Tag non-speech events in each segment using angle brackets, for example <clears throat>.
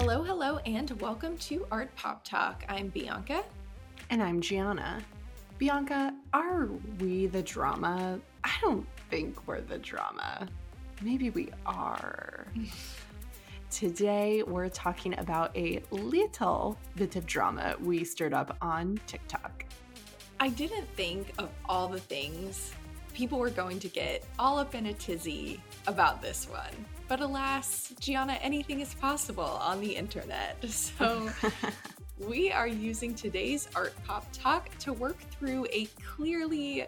Hello, hello, and welcome to Art Pop Talk. I'm Bianca. And I'm Gianna. Bianca, are we the drama? I don't think we're the drama. Maybe we are. <laughs> Today, we're talking about a little bit of drama we stirred up on TikTok. I didn't think of all the things people were going to get all up in a tizzy about this one. But alas, Gianna, anything is possible on the internet. <laughs> So <laughs> we are using today's Art Pop Talk to work through a clearly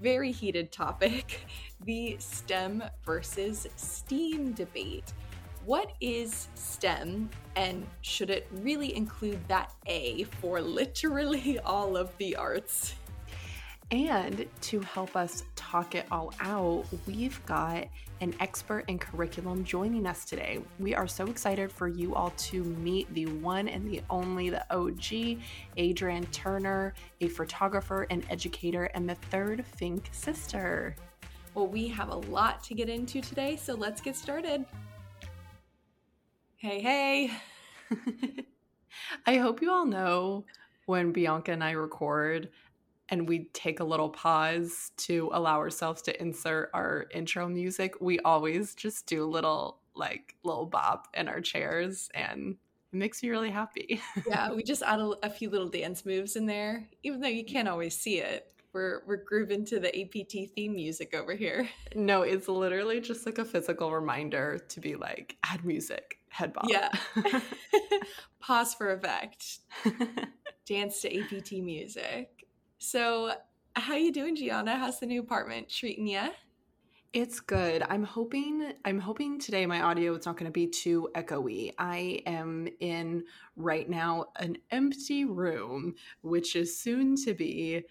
very heated topic <laughs> the STEM versus STEAM debate. What is STEM, and should it really include that A for literally all of the arts? And to help us talk it all out, we've got an expert in curriculum joining us today. We are so excited for you all to meet the one and the only, the OG, Adrian Turner, a photographer and educator, and the third Fink sister. Well, we have a lot to get into today, so let's get started. Hey, hey. <laughs> I hope you all know when Bianca and I record and we take a little pause to allow ourselves to insert our intro music, we always just do a little like little bop in our chairs and it makes me really happy. <laughs> yeah, we just add a, a, few little dance moves in there, even though you can't always see it. We're we're grooving to the APT theme music over here. <laughs> No, it's literally just like a physical reminder to be like add music, head bop. Yeah. <laughs> Pause for effect. Dance to APT music. So, how you doing, Gianna? How's the new apartment treating you? It's good. I'm hoping I'm hoping today my audio is not going to be too echoey. I am in right now an empty room, which is soon to be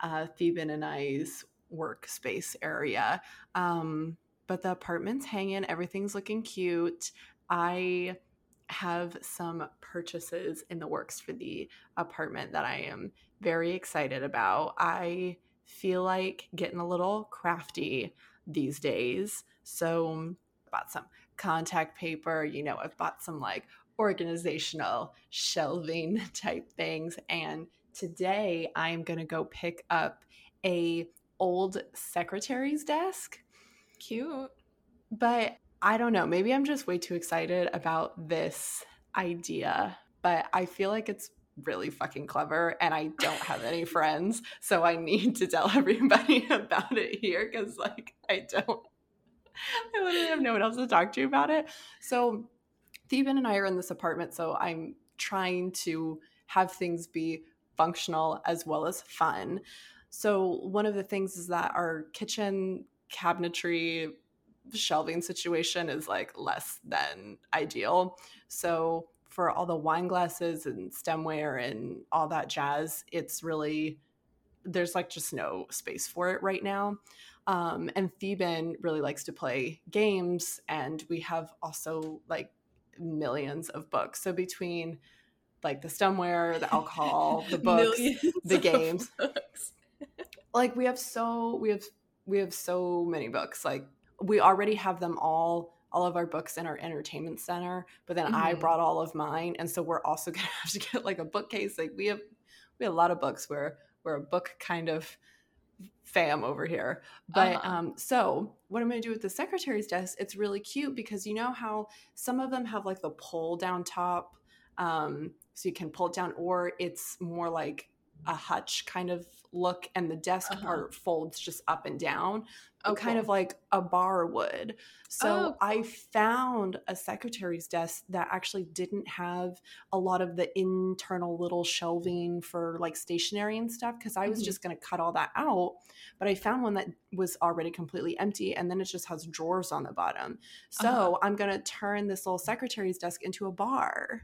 uh, Theban and I's workspace area. Um, but the apartment's hanging. Everything's looking cute. I have some purchases in the works for the apartment that I am very excited about. I feel like getting a little crafty these days. So, I bought some contact paper, you know, I've bought some like organizational shelving <laughs> type things and today I'm going to go pick up a old secretary's desk. Cute. But I don't know, maybe I'm just way too excited about this idea, but I feel like it's really fucking clever and I don't have any <laughs> friends. So I need to tell everybody <laughs> about it here because, like, I don't, I literally have no one else to talk to about it. So Theban and I are in this apartment. So I'm trying to have things be functional as well as fun. So one of the things is that our kitchen cabinetry shelving situation is like less than ideal. So for all the wine glasses and stemware and all that jazz, it's really there's like just no space for it right now. Um, and Theban really likes to play games, and we have also like millions of books. So between like the stemware, the alcohol, <laughs> the books, the games, like we have so we have we have so many books. Like we already have them all all of our books in our entertainment center, but then mm-hmm. I brought all of mine, and so we're also <laughs> gonna have to get like a bookcase. Like we have we have a lot of books where we're a book kind of fam over here. But uh-huh. um, so what I'm going to do with the secretary's desk, it's really cute because you know how some of them have like the pull down top, um, so you can pull it down, or it's more like a hutch kind of look, and the desk uh-huh. part folds just up and down oh, kind of like a bar would. So oh. I found a secretary's desk that actually didn't have a lot of the internal little shelving for like stationery and stuff because I was mm-hmm. just going to cut all that out. But I found one that was already completely empty and then it just has drawers on the bottom. So uh-huh. I'm going to turn this little secretary's desk into a bar.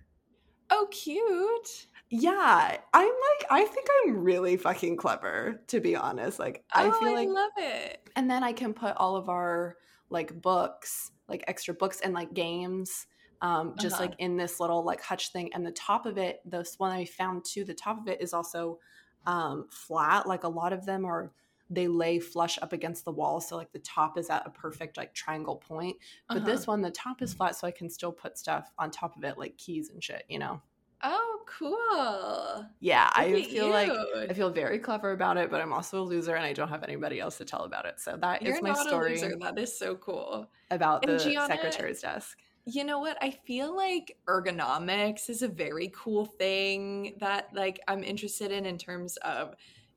Oh, cute yeah i'm like i think i'm really fucking clever to be honest like i oh, feel I like love it and then i can put all of our like books like extra books and like games um just uh-huh. like in this little like hutch thing and the top of it this one i found too the top of it is also um flat like a lot of them are they lay flush up against the wall so like the top is at a perfect like triangle point but Uh-huh. this one the top is flat so i can still put stuff on top of it like keys and shit you know Oh, cool. yeah i Look at feel like i feel very clever about it but i'm also a loser and i don't have anybody else to tell about it so that is You're my not story. That is so cool. about the And Gianna- secretary's desk You know what? I feel like ergonomics is a very cool thing that like I'm interested in in terms of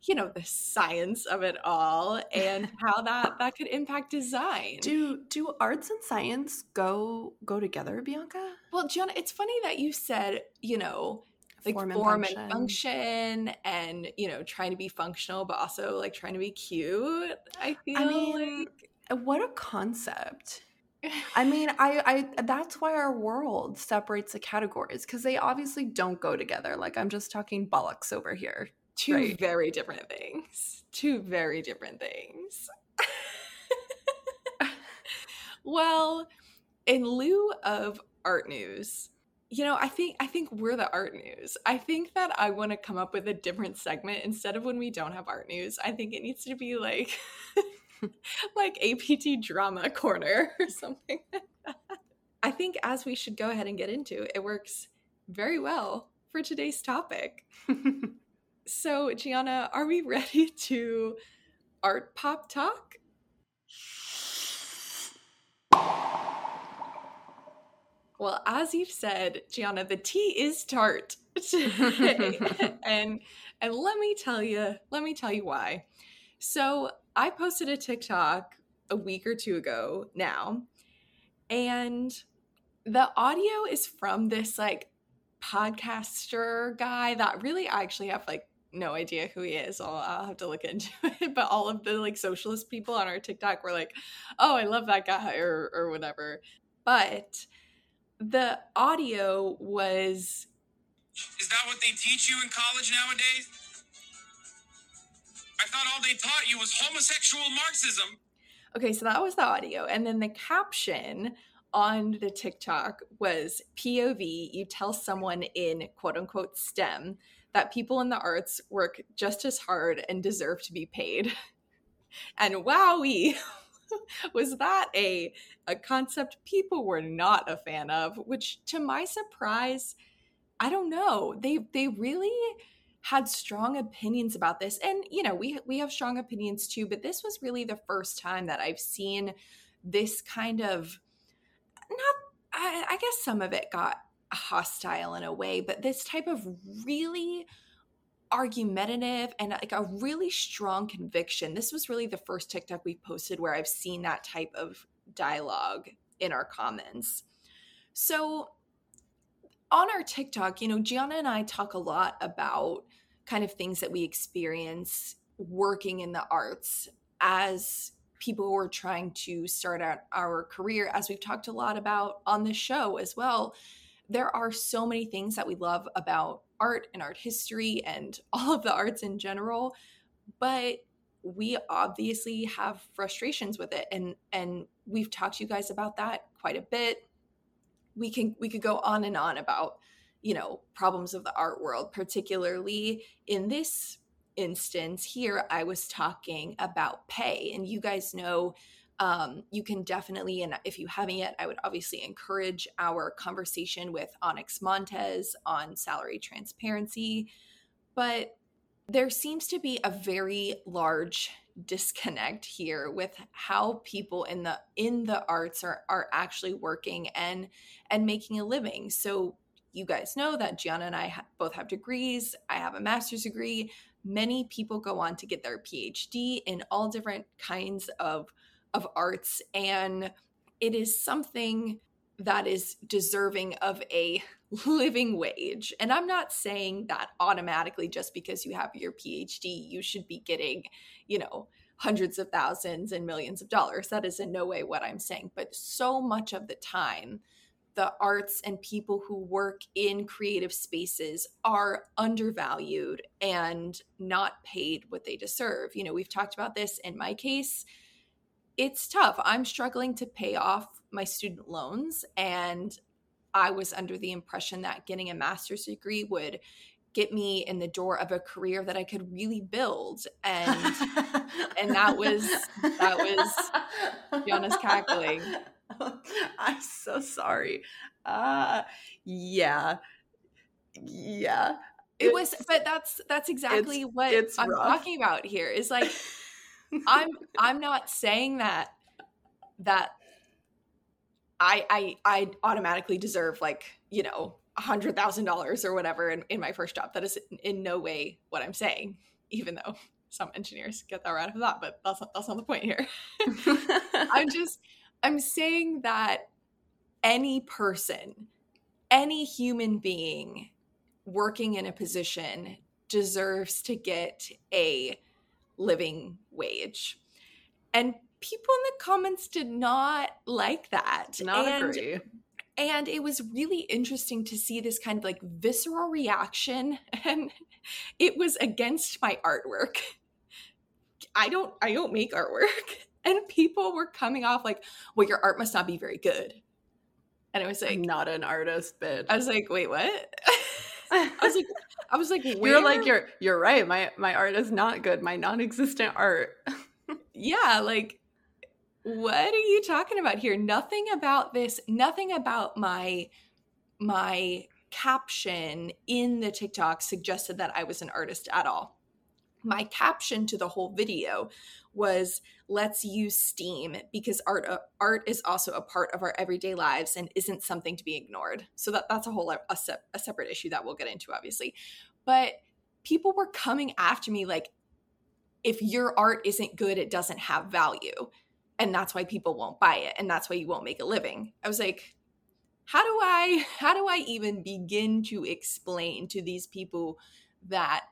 you know the science of it all and <laughs> how that that could impact design. do do arts and science go go together bianca well, Gianna, it's funny that you said, you know, like form, and function and you know trying to be functional but also like trying to be cute. I feel mean, like uh, what a concept <laughs> I mean, I, I that's why our world separates the categories because they obviously don't go together. Like I'm just talking bollocks over here. two right. very different things. Two very different things. <laughs> <laughs> well, in lieu of art news, you know, I think I think we're the art news. I think that I want to come up with a different segment instead of when we don't have art news. I think it needs to be like <laughs> like APT drama corner <laughs> or something like that. I think as we should go ahead and get into, it works very well for today's topic. <laughs> So, Gianna, are we ready to art pop talk? Well, as you've said, Gianna, the tea is tart <laughs> <laughs> and and let me tell you, let me tell you why. So, I posted a TikTok a week or two ago now, and the audio is from this like podcaster guy that really I actually have like no idea who he is. I'll, I'll have to look into <laughs> it. But all of the like socialist people on our TikTok were like, "Oh, I love that guy," or or whatever. But the audio was Is that what they teach you in college nowadays? I thought all they taught you was homosexual Marxism. okay. So that was the audio, and then the caption on the TikTok was POV. You tell someone in quote unquote STEM that people in the arts work just as hard and deserve to be paid. <laughs> And wowee, <laughs> <laughs> was that a a concept people were not a fan of? Which, to my surprise, I don't know. They they really had strong opinions about this, and you know we we have strong opinions too. But this was really the first time that I've seen this kind of not. I, I guess some of it got hostile in a way, but this type of really argumentative and like a really strong conviction. This was really the first TikTok we posted where I've seen that type of dialogue in our comments. So on our TikTok, you know, Gianna and I talk a lot about kind of things that we experience working in the arts as people who are trying to start out our career, as we've talked a lot about on the show as well. There are so many things that we love about art and art history and <laughs> all of the arts in general, but we obviously have frustrations with it and and we've talked to you guys about that quite a bit. We can we could go on and on about, you know, problems of the art world, particularly in this instance here I was talking about pay and you guys know um, you can definitely and if you haven't yet i would obviously encourage our conversation with onyx montez on salary transparency. But there seems to be a very large disconnect here with how people in the in the arts are are actually working and and making a living. So you guys know that gianna and i ha- both have degrees. I have a master's degree. Many people go on to get their phd in all different kinds of of arts and it is something that is deserving of a <laughs> living wage. And I'm not saying that automatically just because you have your PhD, you should be getting, you know, hundreds of thousands and millions of dollars. That is in no way what I'm saying. But so much of the time, the arts and people who work in creative spaces are undervalued and not paid what they deserve. You know, we've talked about this in my case it's tough. I'm struggling to pay off my student loans and I was under the impression that getting a master's degree would get me in the door of a career that I could really build. And and that was that was Gianna's cackling. <laughs> I'm so sorry. Uh yeah. Yeah. It was but that's that's exactly it's- what it's I'm rough. talking about here. Is like <laughs> I'm I'm not saying that that I I I automatically deserve like, you know, a hundred thousand dollars or whatever in, in my first job. That is in no way what I'm saying, even though some engineers get that right off the bat, but that's not that's not the point here. <laughs> I'm just I'm saying that any person, any human being working in a position deserves to get a living wage. And people in the comments did not like that. not and, agree. and it was really interesting to see this kind of like visceral reaction <laughs> and it was against my artwork. I don't I don't make artwork. <laughs> And people were coming off like, well, your art must not be very good. And I was like, I'm not an artist, bitch. I was like, wait, what? <laughs> I was like, I was like, you're like you're you're right. My my art is not good. My non-existent art. <laughs> yeah, like, what are you talking about here? Nothing about this, nothing about my my caption in the TikTok suggested that I was an artist at all. My caption to the whole video was let's use steam because art uh, art is also a part of our everyday lives and isn't something to be ignored. So that that's a whole a, sep- a separate issue that we'll get into obviously. But people were coming after me like if your art isn't good it doesn't have value. And that's why people won't buy it and that's why you won't make a living. I was like how do i how do i even begin to explain to these people that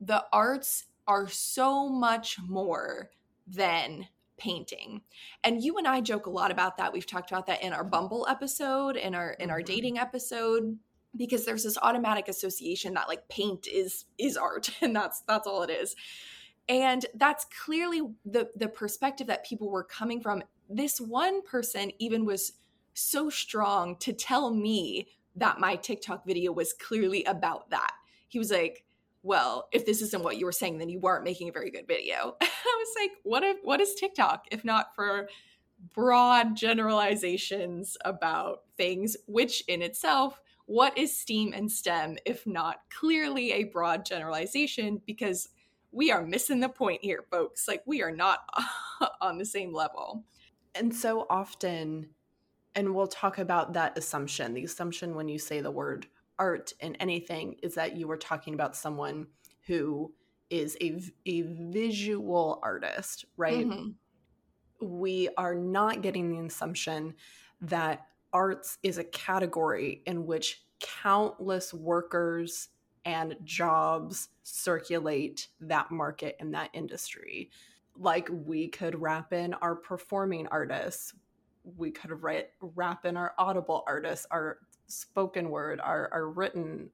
the arts are so much more than painting. And you and I joke a lot about that. We've talked about that in our Bumble episode, in our in our Mhm. dating episode because there's this automatic association that like paint is is art <laughs> and that's that's all it is. And that's clearly the the perspective that people were coming from. This one person even was so strong to tell me that my TikTok video was clearly about that. He was like, well, if this isn't what you were saying, then you weren't making a very good video. <laughs> I was like, what if what is TikTok if not for broad generalizations about things, which in itself, what is STEAM and STEM if not clearly a broad generalization? Because we are missing the point here, folks. Like we are not <laughs> on the same level. And so often, and we'll talk about that assumption. The assumption when you say the word art and anything is that you are talking about someone who is a, a visual artist, right? Mhm. We are not getting the assumption that arts is a category in which countless workers and jobs circulate that market and that industry like we could wrap in our performing artists we could write wrap in our audible artists our spoken word our, our written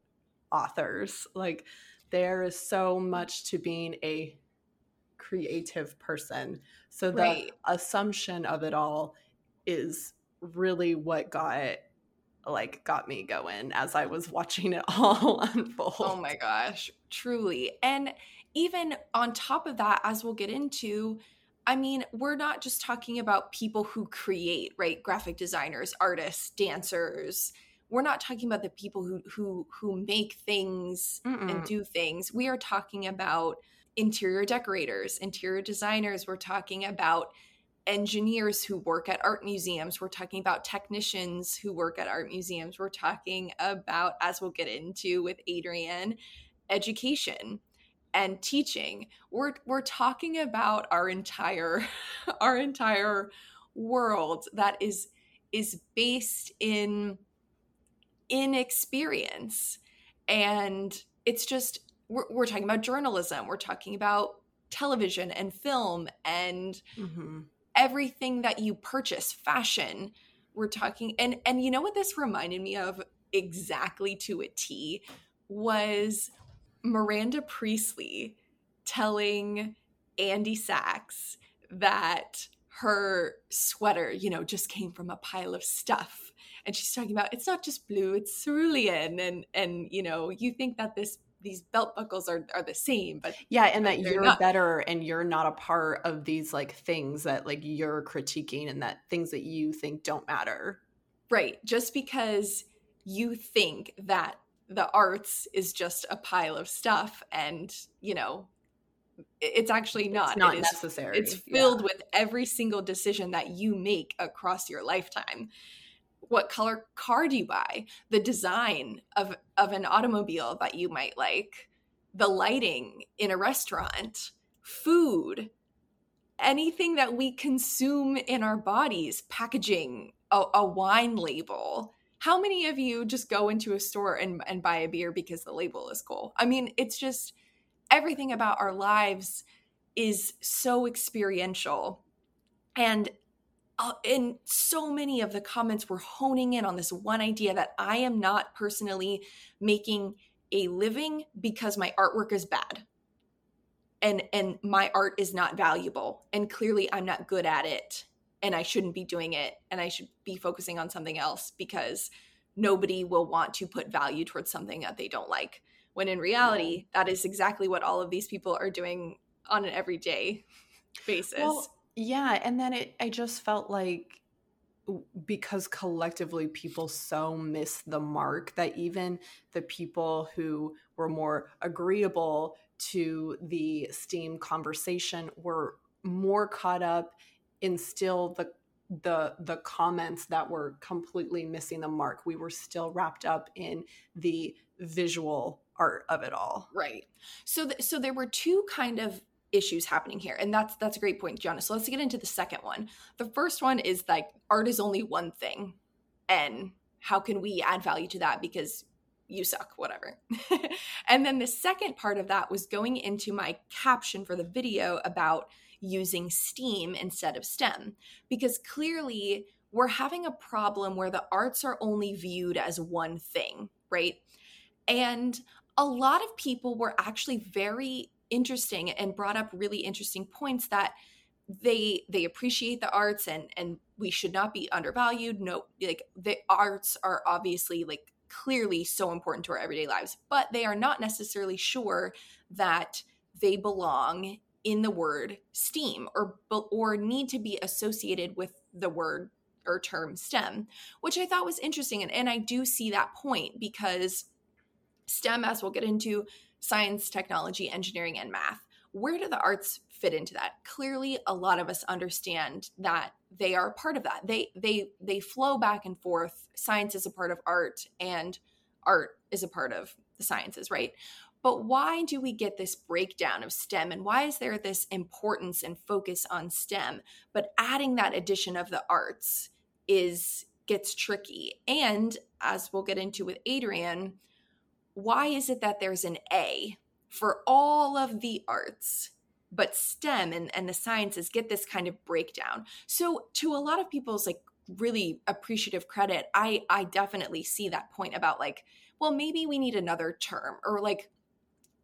authors like there is so much to being a creative person so the Right. assumption of it all is really what got like got me going as i was watching it <laughs> all unfold Oh my gosh, truly. And even on top of that, as we'll get into, I mean, we're not just talking about people who create, right? Graphic designers, artists, dancers. We're not talking about the people who who who make things and Mm-mm. do things. We are talking about interior decorators, interior designers. We're talking about engineers who work at art museums. We're talking about technicians who work at art museums. We're talking about, as we'll get into with Adrian, education and teaching. We're we're talking about our entire <laughs> our entire world that is is based in in experience and it's just we're, we're talking about journalism. We're talking about television and film and Mhm. everything that you purchase fashion. We're talking and and you know what this reminded me of exactly to a t? Was miranda priestly telling andy sachs that her sweater you know just came from a pile of stuff and she's talking about it's not just blue it's cerulean and and you know you think that this these belt buckles are are the same but yeah and that you're not. better and you're not a part of these like things that like you're critiquing and that things that you think don't matter right just because you think that the arts is just a pile of stuff and you know it's actually not it's not it is necessary it's Yeah. filled with every single decision that you make across your lifetime what color car do you buy? The design of of an automobile that you might like the lighting in a restaurant food anything that we consume in our bodies packaging a, a wine label. How many of you just go into a store and, and buy a beer because the label is cool? I mean it's just everything about our lives is so experiential. And uh, and so many of the comments were honing in on this one idea that i am not personally making a living because my artwork is bad. And and my art is not valuable. And clearly i'm not good at it. And i shouldn't be doing it. And i should be focusing on something else because nobody will want to put value towards something that they don't like. When in reality that is exactly what all of these people are doing on an everyday basis. Well, yeah, and then it I just felt like because collectively people so miss the mark that even the people who were more agreeable to the steam conversation were more caught up in still the the the comments that were completely missing the mark we were still wrapped up in the visual art of it all Right. So th- so there were two kind of issues happening here and that's that's a great point Gianna. So let's get into the second one. The first one is like art is only one thing and how can we add value to that because you suck whatever. <laughs> and then the second part of that was going into my caption for the video about using STEAM instead of STEM because clearly we're having a problem where the arts are only viewed as one thing, right? And a lot of people were actually very interesting and brought up really interesting points that they they appreciate the arts and and we should not be undervalued. No like the arts are obviously like clearly so important to our everyday lives but they are not necessarily sure that they belong in the word steam or or need to be associated with the word or term stem which i thought was interesting. And, and i do see that point because STEM, as we'll get into, science, technology, engineering, and math. Where do the arts fit into that? Clearly, a lot of us understand that they are part of that. They they they flow back and forth. Science is a part of art, and art is a part of the sciences, right? But why do we get this breakdown of STEM and why is there this importance and focus on STEM? But adding that addition of the arts is gets tricky. And as we'll get into with Adrian, why is it that there's an A for all of the arts, but STEM and, and the sciences get this kind of breakdown? So, to a lot of people's like really appreciative credit, I I definitely see that point about like, well, maybe we need another term or like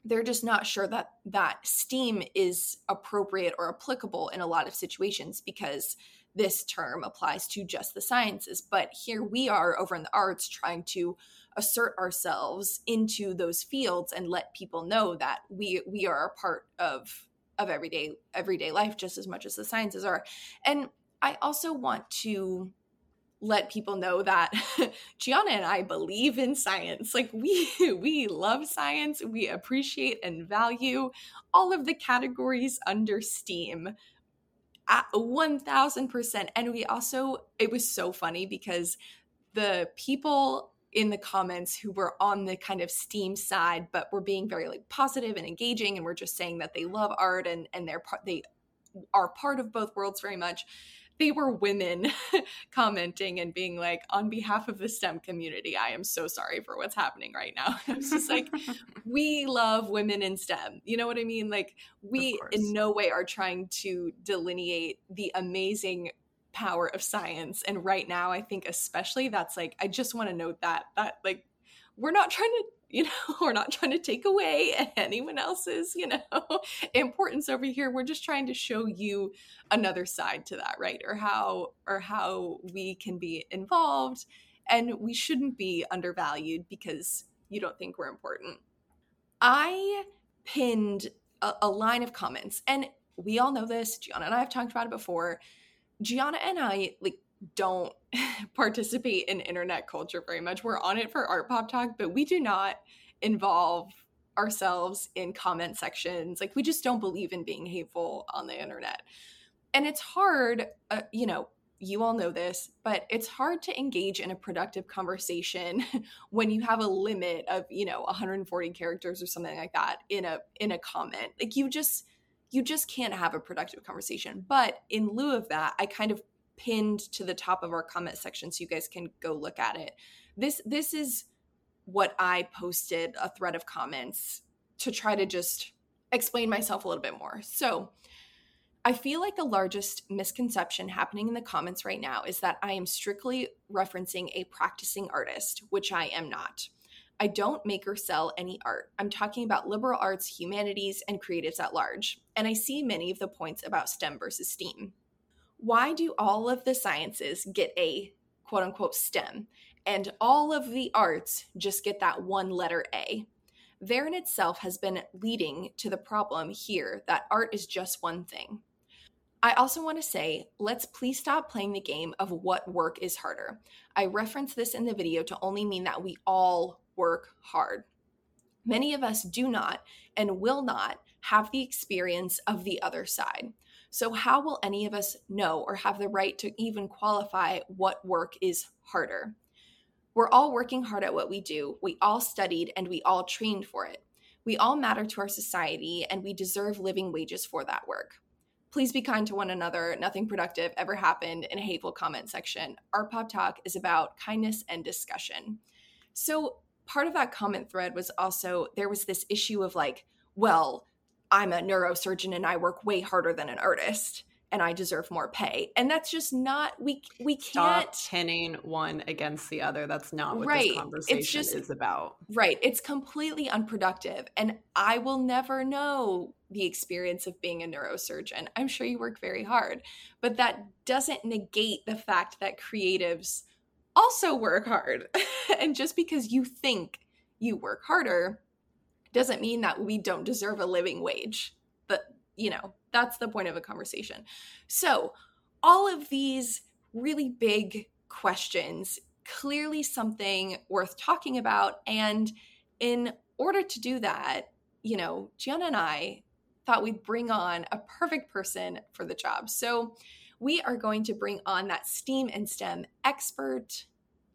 they're just not sure that that STEAM is appropriate or applicable in a lot of situations because this term applies to just the sciences. But here we are over in the arts trying to assert ourselves into those fields and let people know that we we are a part of of everyday everyday life just as much as the sciences are. And I also want to let people know that <laughs> Gianna and I believe in science. Like we <laughs> we love science. We appreciate and value all of the categories under STEAM. At 1000% and we also it was so funny because the people in the comments who were on the kind of steam side but were being very like positive and engaging and were just saying that they love art and and they're part they are part of both worlds very much. They were women <laughs> commenting and being like on behalf of the stem community i am so sorry for what's happening right now. <laughs> I was just like <laughs> we love women in stem. You know what i mean? Like we in no way are trying to delineate the amazing power of science. And right now i think especially that's like i just want to note that that like we're not trying to <laughs> you know we're not trying to take away <laughs> anyone else's you know <laughs> importance over here. We're just trying to show you another side to that right? Or how or how we can be involved. And we shouldn't be undervalued because you don't think we're important. I pinned a, a line of comments, and we all know this. Gianna and I have talked about it before. Gianna and I like don't <laughs> participate in internet culture very much. We're on it for Art Pop Talk, but we do not involve ourselves in comment sections. Like we just don't believe in being hateful on the internet. And it's hard, uh, you know, you all know this, but it's hard to engage in a productive conversation <laughs> when you have a limit of, you know, 140 characters or something like that in a in a comment. Like you just you just can't have a productive conversation. But in lieu of that, I kind of pinned to the top of our comment section so you guys can go look at it. This this is what I posted a thread of comments to try to just explain myself a little bit more. So, I feel like the largest misconception happening in the comments right now is that I am strictly referencing a practicing artist, which I am not. I don't make or sell any art. I'm talking about liberal arts, humanities, and creatives at large. And I see many of the points about STEM versus STEAM. Why do all of the sciences get a quote unquote STEM and all of the arts just get that one letter A? There in itself has been leading to the problem here that art is just one thing. I also want to say, let's please stop playing the game of what work is harder. I reference this in the video to only mean that we all work hard. Many of us do not and will not have the experience of the other side. So, how will any of us know or have the right to even qualify what work is harder? We're all working hard at what we do. We all studied and we all trained for it. We all matter to our society and we deserve living wages for that work. Please be kind to one another. Nothing productive ever happened in a hateful comment section. Art Pop Talk is about kindness and discussion. So, part of that comment thread was also there was this issue of like, well, I'm a neurosurgeon and I work way harder than an artist and I deserve more pay. And that's just not we we can't Stop pinning one against the other. That's not what right. this conversation it's just, is about. Right. It's completely unproductive. And I will never know the experience of being a neurosurgeon. I'm sure you work very hard, but that doesn't negate the fact that creatives also work hard. <laughs> and just because you think you work harder doesn't mean that we don't deserve a living wage. But, you know, that's the point of a conversation. So, all of these really big questions, clearly something worth talking about. And in order to do that, you know, Gianna and I thought we'd bring on a perfect person for the job. So, we are going to bring on that STEAM and STEM expert.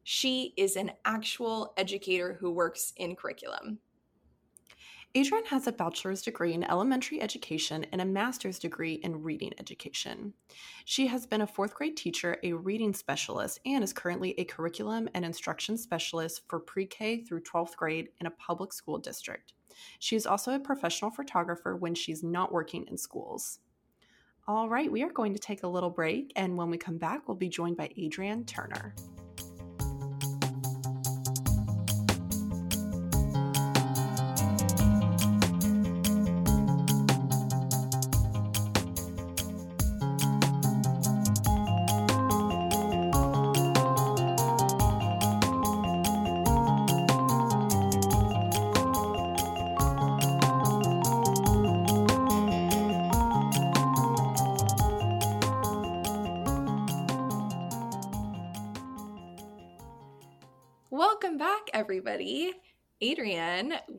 She is an actual educator who works in curriculum. Adrienne has a bachelor's degree in elementary education and a master's degree in reading education. She has been a fourth grade teacher, a reading specialist, and is currently a curriculum and instruction specialist for pre K through 12th grade in a public school district. She is also a professional photographer when she's not working in schools. All right, we are going to take a little break, and when we come back, we'll be joined by Adrienne Turner.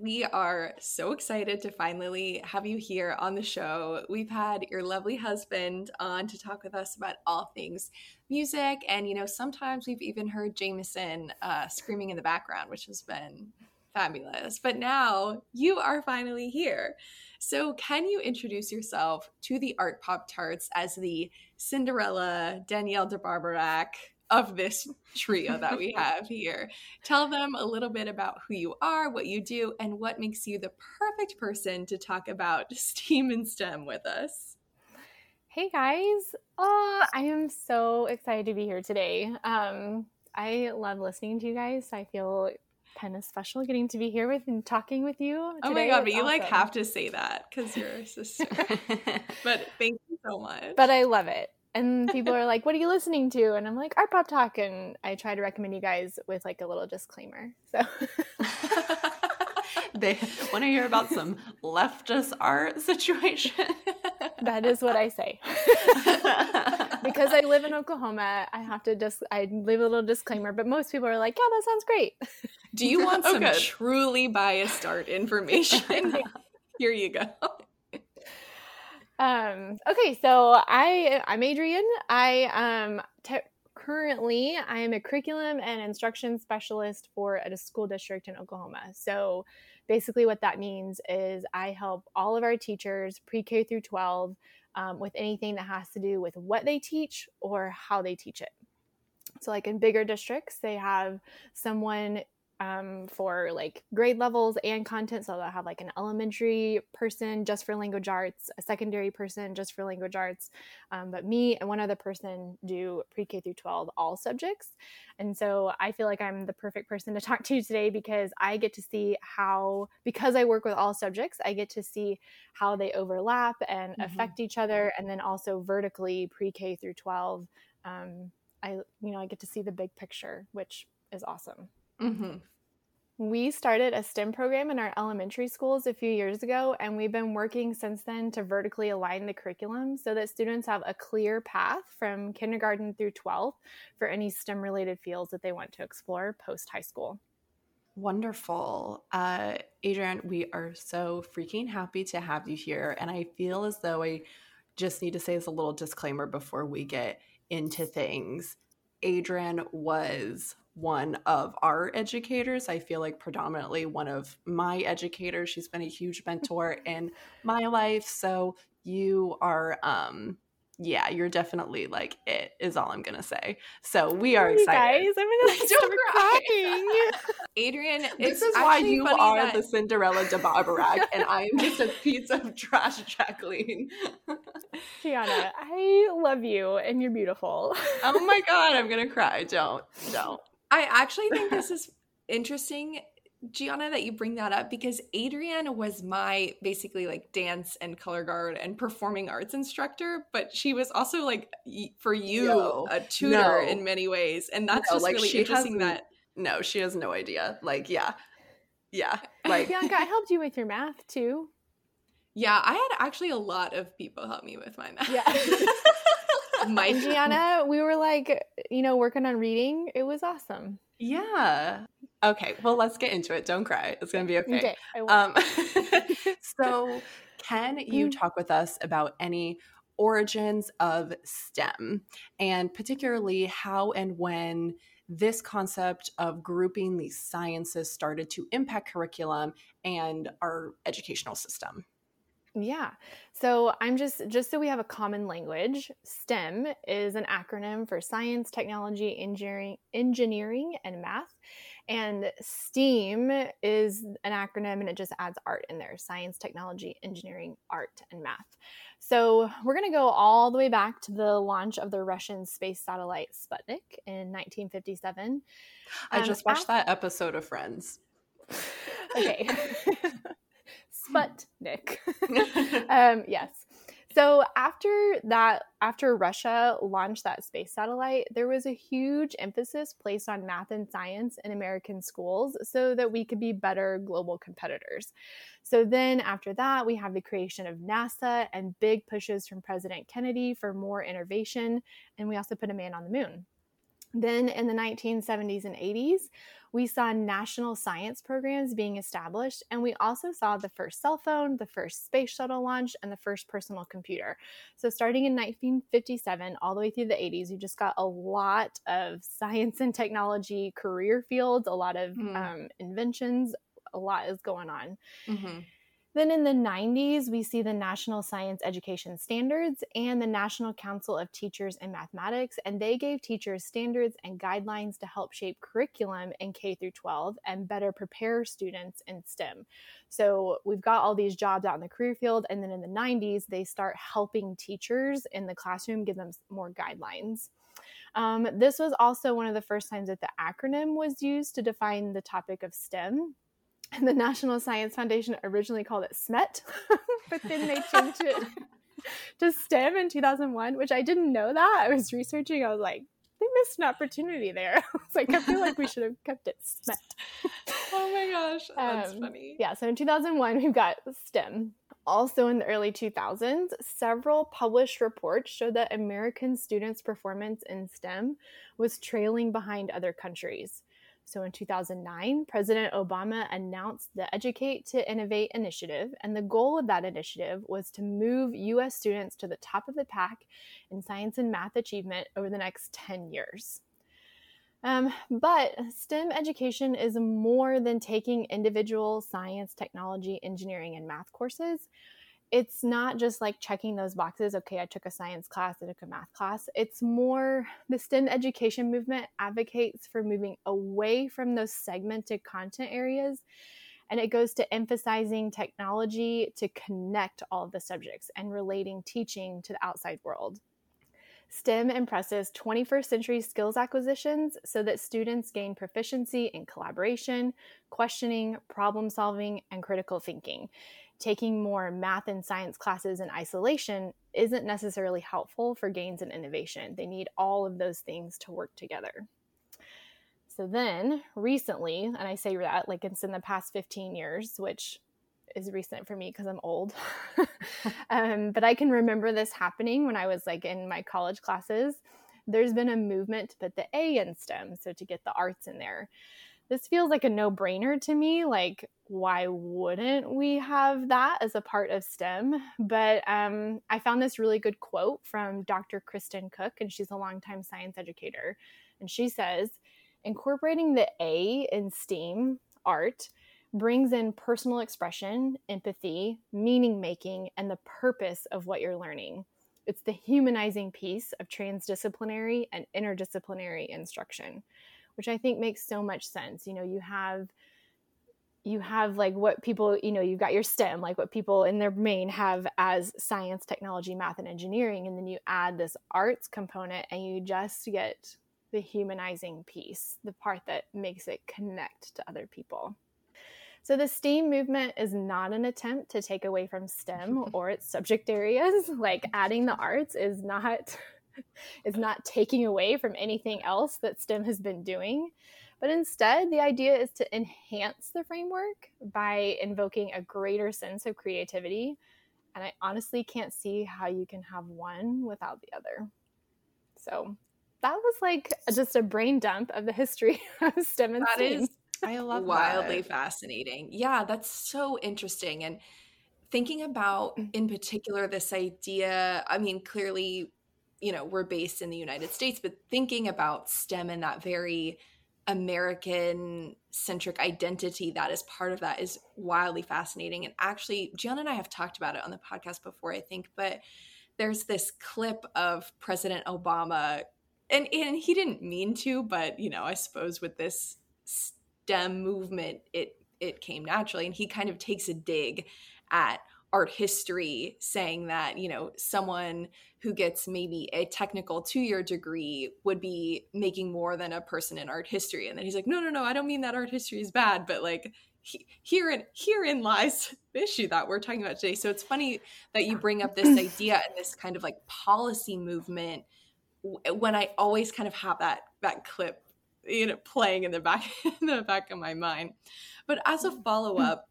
We are so excited to finally have you here on the show. We've had your lovely husband on to talk with us about all things music. And, you know, sometimes we've even heard Jameson uh, screaming in the background, which has been fabulous. But now you are finally here. So, can you introduce yourself to the Art Pop Tarts as the Cinderella Danielle de Barbarac of this trio that we have here. Tell them a little bit about who you are, what you do, and what makes you the perfect person to talk about <laughs> STEAM and STEM with us. Hey guys. Oh, I am so excited to be here today. Um, I love listening to you guys. I feel kind of special getting to be here with and talking with you. Today. Oh my god, but you like have to say that because you're a sister. <laughs> but thank you so much. But I love it and people are like, "What are you listening to?" And I'm like, "Art Pop Talk," and I try to recommend you guys with like a little disclaimer. So <laughs> they want to hear about some leftist art situation. that is what I say. because I live in Oklahoma, I have to just I leave a little disclaimer, but most people are like, "Yeah, that sounds great." Do you want <laughs> oh, some truly biased art <laughs> information? Here you go. Um, okay, so I I'm Adrian. I um te- currently I am a curriculum and instruction specialist for a school district in Oklahoma. So basically, what that means is I help all of our teachers, pre-K through 12, um, with anything that has to do with what they teach or how they teach it. So, like in bigger districts, they have someone um, for like grade levels and content. So they'll have like an elementary person just for language arts, a secondary person just for language arts. Um, but me and one other person do pre K through 12 all subjects. And so I feel like I'm the perfect person to talk <laughs> to today because I get to see how, because I work with all subjects, I get to see how they overlap and mm-hmm. affect each other. And then also vertically pre K through 12. Um, I, you know, I get to see the big picture, which is awesome. Mm-hmm. We started a STEM program in our elementary schools a few years ago, and we've been working since then to vertically align the curriculum so that students have a clear path from kindergarten through 12 for any STEM related fields that they want to explore post high school. Wonderful. Uh, Adrian, we are so freaking happy to have you here. And I feel as though I just need to say as a little disclaimer before we get into things. Adrian was one of our educators. I feel like predominantly one of my educators. She's been a huge mentor in my life. So you are um yeah, you're definitely like it is all I'm gonna say. So we are excited. guys, I'm gonna <laughs> start crying. <laughs> Adrian, this is why you are that... the Cinderella de Barbarac, and I am just a piece of trash, <laughs> Jacqueline. Gianna, I love you, and you're beautiful. oh my god, I'm gonna cry. Don't, don't. I actually think this <laughs> is interesting, Gianna, that you bring that up because Adrienne was my basically like dance and color guard and performing arts instructor, but she was also like for you no, a tutor no. in many ways, and that's no, just like really interesting. That no, she has no idea. Like, yeah, yeah, <laughs> like Bianca, I helped you with your math too. Yeah, I had actually a lot of people help me with my math. Yeah. <laughs> My Gianna, we were like, you know, working on reading. It was awesome. Yeah. Okay. Well, let's get into it. Don't cry. It's gonna be okay. okay um, <laughs> <laughs> so, can you mm. talk with us about any origins of STEM, and particularly how and when this concept of grouping these sciences started to impact curriculum and our educational system? Yeah. So I'm just just so we have a common language, STEM is an acronym for science, technology, engineering, engineering and math. And STEAM is an acronym and it just adds art in there science, technology, engineering, art, and math. So we're going to go all the way back to the launch of the Russian space satellite Sputnik in 1957. I um, just watched after- that episode of Friends. <laughs> okay. <laughs> Sputnik. <laughs> <laughs> um, yes. So after that, after Russia launched that space satellite, there was a huge emphasis placed on math and science in American schools so that we could be better global competitors. So then after that, we have the creation of NASA and big pushes from President Kennedy for more innovation. And we also put a man on the moon. Then in the 1970s and 80s, we saw national science programs being established, and we also saw the first cell phone, the first space shuttle launch, and the first personal computer. So, starting in 1957 all the way through the 80s, you just got a lot of <laughs> science and technology career fields, a lot of mm. um, inventions, a lot is going on. Mm-hmm. Then in the 90s, we see the National Science Education Standards and the National Council of Teachers in Mathematics, and they gave teachers standards and guidelines to help shape curriculum in K through 12 and better prepare students in STEM. So we've got all these jobs out in the career field, and then in the 90s, they start helping teachers in the classroom, give them more guidelines. Um, this was also one of the first times that the acronym was used to define the topic of STEM and the National Science Foundation originally called it SMET, <laughs> but then they changed it <laughs> to STEM in 2001, which I didn't know that. I was researching, I was like, they missed an opportunity there. <laughs> I was like, I feel like we should have kept it SMET. oh my gosh, that's Um, funny. Yeah, so in 2001, we've got STEM. Also in the early 2000s, several published reports showed that American students' performance in STEM was trailing behind other countries. So in 2009, President Obama announced the Educate to Innovate initiative, and the goal of that initiative was to move US students to the top of the pack in science and math achievement over the next 10 years. Um, but STEM education is more than taking individual science, technology, engineering, and math courses. It's not just like checking those boxes. Okay, I took a science class, I took a math class. It's more the STEM education movement advocates for moving away from those segmented content areas. And it goes to emphasizing technology to connect all of the subjects and relating teaching to the outside world. STEM impresses 21st century skills acquisitions so that students gain proficiency in collaboration, questioning, problem solving, and critical thinking. Taking more math and science classes in isolation isn't necessarily helpful for gains in innovation. They need all of those things to work together. So then, recently, and I say that like it's in the past 15 years, which is recent for me because I'm old. <laughs> um, but I can remember this happening when I was like in my college classes. There's been a movement to put the A in STEM, so to get the arts in there. This feels like a no brainer to me. Like, why wouldn't we have that as a part of STEM? But um, I found this really good quote from Dr. Kristen Cook, and she's a longtime science educator. And she says, incorporating the A in STEAM art brings in personal expression, empathy, meaning making, and the purpose of what you're learning. It's the humanizing piece of transdisciplinary and interdisciplinary instruction, which I think makes so much sense. You know, you have you have like what people, you know, you've got your STEM, like what people in their main have as science, technology, math, and engineering, and then you add this arts component and you just get the humanizing piece, the part that makes it connect to other people. So the STEAM movement is not an attempt to take away from STEM <laughs> or its subject areas. Like adding the arts is not <laughs> is not taking away from anything else that STEM has been doing. But instead, the idea is to enhance the framework by invoking a greater sense of creativity. And I honestly can't see how you can have one without the other. So that was like just a brain dump of the history <laughs> of STEM and That STEAM. is I love wildly that. fascinating. Yeah, that's so interesting. And thinking about, in particular, this idea, I mean, clearly, you know, we're based in the United States, but thinking about STEM and that very American centric identity that is part of that is wildly fascinating. And actually, Gianna and I have talked about it on the podcast before, I think, but there's this clip of President Obama, and, and he didn't mean to, but, you know, I suppose with this STEM movement, it it came naturally, and he kind of takes a dig at art history, saying that you know someone who gets maybe a technical two year degree would be making more than a person in art history, and then he's like, no, no, no, I don't mean that art history is bad, but like he, herein herein lies <laughs> the issue that we're talking about today. So it's funny that you bring up this <clears throat> idea and this kind of like policy movement when I always kind of have that that clip you know playing in the back <laughs> in the back of my mind. But as a <clears throat> follow-up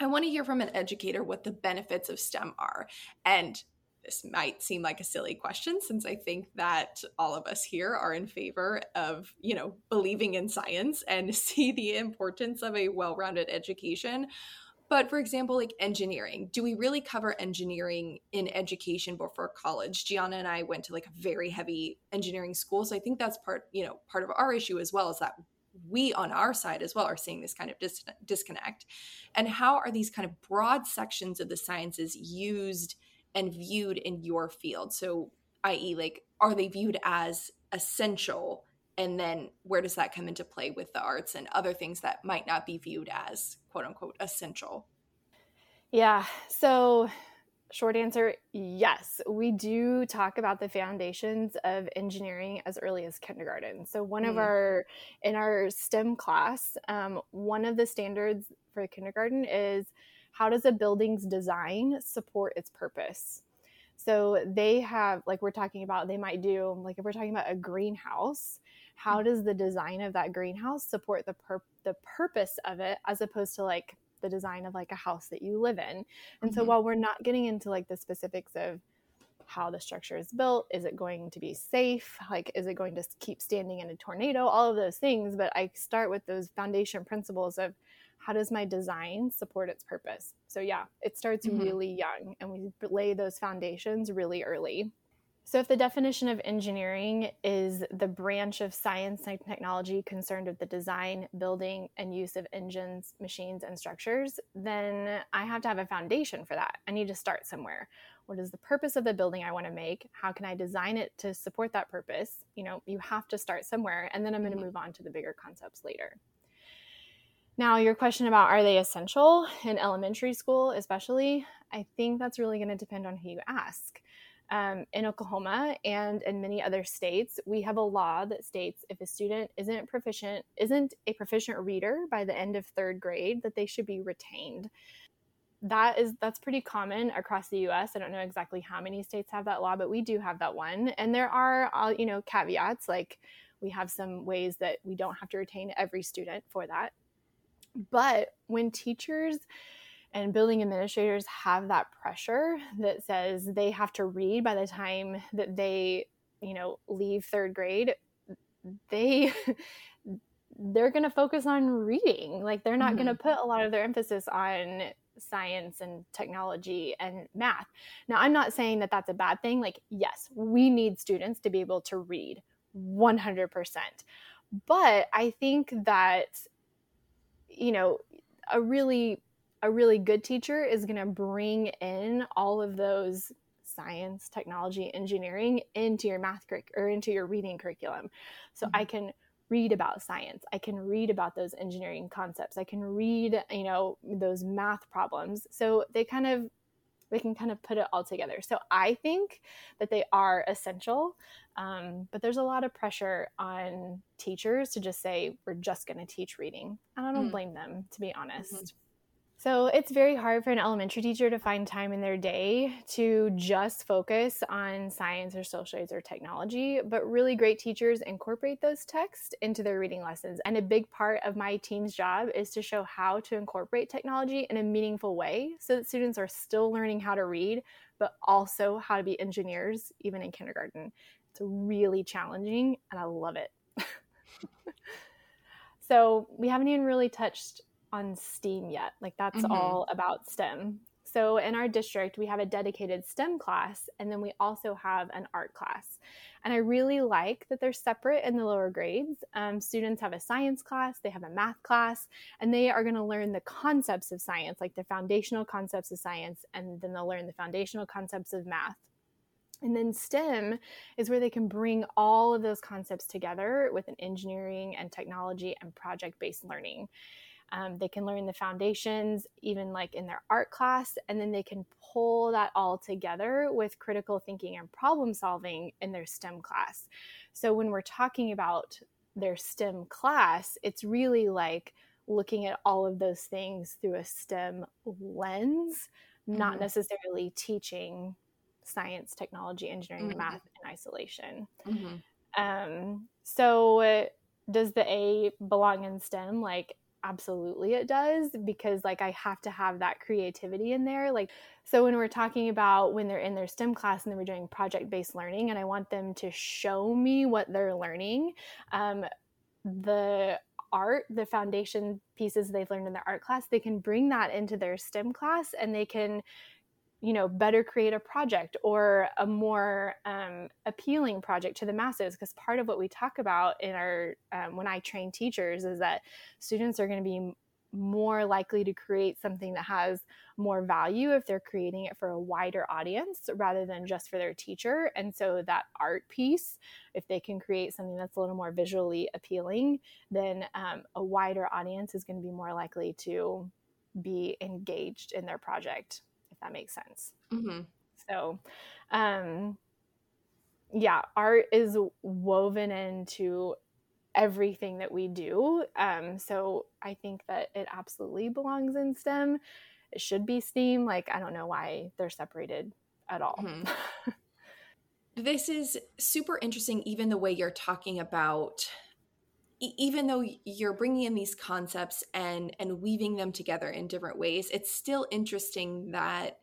i want to hear from an educator what the benefits of stem are. And this might seem like a silly question since i think that all of us here are in favor of you know believing in science and <laughs> see the importance of a well-rounded education but for example, like engineering, do we really cover engineering in education before college? Gianna and I went to like a very heavy engineering school. So I think that's part, you know, part of our issue as well is that we on our side as well are seeing this kind of dis- disconnect. And how are these kind of broad sections of the sciences used and viewed in your field? So, i.e., like, are they viewed as essential? And then where does that come into play with the arts and other things that might not be viewed as quote unquote essential? Yeah. So, short answer yes. We do talk about the foundations of engineering as early as kindergarten. So, one of Mm. our, in our STEM class, um, one of the standards for kindergarten is how does a building's design support its purpose? So, they have, like we're talking about, they might do, like if we're talking about a greenhouse, how does the design of that greenhouse support the pur- the purpose of it as opposed to like the design of like a house that you live in. And mm-hmm. so while we're not getting into like the specifics of how the structure is built, is it going to be safe? Like is it going to keep standing in a tornado? All of those things, but I start with those foundation principles of how does my design support its purpose? So yeah, it starts mm-hmm. really young and we lay those foundations really early. So, if the definition of engineering is the branch of science and technology concerned with the design, building, and use of engines, machines, and structures, then I have to have a foundation for that. I need to start somewhere. What is the purpose of the building I want to make? How can I design it to support that purpose? You know, you have to start somewhere, and then I'm going to mm-hmm. move on to the bigger concepts later. Now, your question about are they essential in elementary school, especially, I think that's really going to depend on who you ask um, in Oklahoma and in many other states, we have a law that states if a student isn't proficient, isn't a proficient reader by the end of third grade, that they should be retained. That is that's pretty common across the U.S. I don't know exactly how many states have that law, but we do have that one. And there are, uh, you know, caveats like we have some ways that we don't have to retain every student for that. But when teachers and building administrators have that pressure that says they have to read by the time that they you know leave third grade they <laughs> they're going to focus on reading. Like they're not mm-hmm. going to put a lot of their emphasis on science and technology and math. Now i'm not saying that that's a bad thing. Like yes we need students to be able to read 100% but i think that you know a really a really good teacher is going to bring in all of those science, technology, engineering into your math curric- or into your reading curriculum. So mm-hmm. I can read about science. I can read about those engineering concepts. I can read, you know, those math problems. So they kind of they can kind of put it all together. So I think that they are essential, um, but there's a lot of pressure on teachers to just say we're just going to teach reading, and I don't mm. blame them to be honest. Mm-hmm. So it's very hard for an elementary teacher to find time in their day to just focus on science or social studies or technology, but really great teachers incorporate those texts into their reading lessons. And a big part of my team's job is to show how to incorporate technology in a meaningful way so that students are still learning how to read, but also how to be engineers, even in kindergarten. It's really challenging and I love it. <laughs> so we haven't even really touched on STEAM yet. Like that's mm-hmm. all about STEM. So in our district, we have a dedicated STEM class, and then we also have an art class. And I really like that they're separate in the lower grades. Um, students have a science class, they have a math class, and they are going to learn the concepts of science, like the foundational concepts of science, and then they'll learn the foundational concepts of math. And then STEM is where they can bring all of those concepts together with an engineering and technology and project based learning. Um, they can learn the foundations, even like in their art class, and then they can pull that all together with critical thinking and problem solving in their STEM class. So when we're talking about their STEM class, it's really like looking at all of those things through a STEM lens, mm-hmm. not necessarily teaching science, technology, engineering, mm-hmm. math in isolation. Mm-hmm. Um, so, uh, does the A belong in STEM? Like, absolutely it does because like I have to have that creativity in there. Like so when we're talking about when they're in their STEM class and then we're doing project based learning and I want them to show me what they're learning, um, the art, the foundation pieces they've learned in their art class, they can bring that into their STEM class and they can you know better create a project or a more um, appealing project to the masses because part of what we talk about in our um, when i train teachers is that students are going to be more likely to create something that has more value if they're creating it for a wider audience rather than just for their teacher. And so that art piece if they can create something that's a little more visually appealing then um, a wider audience is going to be more likely to be engaged in their project that makes sense. Mm-hmm. So, um, yeah, art is woven into everything that we do. Um, so I think that it absolutely belongs in STEM. It should be STEAM. Like, I don't know why they're separated at all. Mm-hmm. <laughs> this is super interesting, even the way you're talking about even though you're bringing in these concepts and and weaving them together in different ways it's still interesting that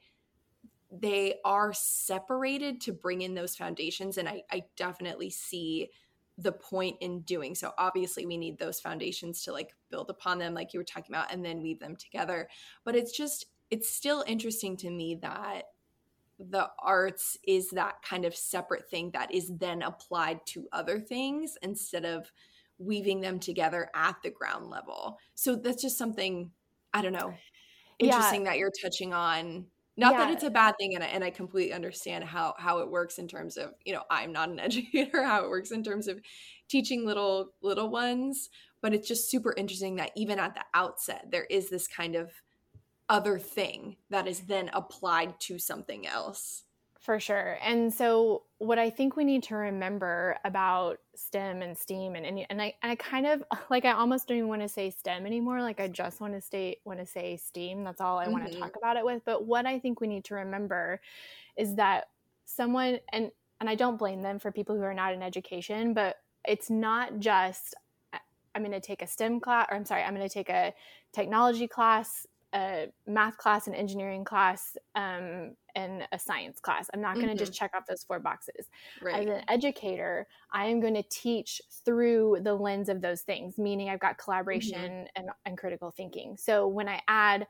they are separated to bring in those foundations and i, I definitely see the point in doing so. Obviously we need those foundations to like build upon them like you were talking about and then weave them together. But it's just it's still interesting to me that the arts is that kind of separate thing that is then applied to other things instead of weaving them together at the ground level. So that's just something I don't know interesting yeah. that you're touching on. Not yeah. that it's a bad thing, and I, and I completely understand how how it works in terms of you know I'm not an <laughs> educator, how it works in terms of teaching little little ones, but it's just super interesting that even at the outset there is this kind of other thing that is then applied to something else. For sure. And so what I think we need to remember about STEM and STEAM and and, and I I kind of <laughs> like I almost don't even want to say STEM anymore. Like I just want to stay want to say STEAM. That's all I mm-hmm. want to talk about it with. But what I think we need to remember is that someone and and I don't blame them for people who are not in education, but it's not just I'm going to take a STEM class or I'm sorry, I'm going to take a technology class a math class, an engineering class, um, and a science class. I'm not going to mm-hmm. just check off those four boxes. Right. As an educator, I am going to teach through the lens of those things, meaning I've got collaboration mm-hmm. and, and critical thinking. So when I add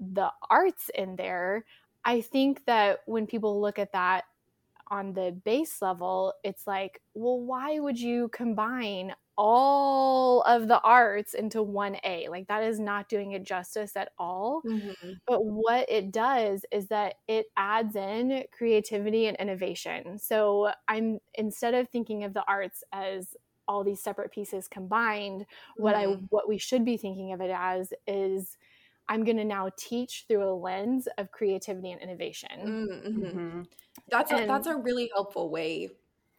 the arts in there, I think that when people look at that on the base level, it's like, well, why would you combine all of the arts into one A. Like that is not doing it justice at all. Mm-hmm. But what it does is that it adds in creativity and innovation. So I'm instead of thinking of the arts as all these separate pieces combined, mm-hmm. what I mm-hmm. what we should be thinking of it as is I'm going to now teach through a lens of creativity and innovation. Mm-hmm. mm-hmm. That's and, a, that's a really helpful way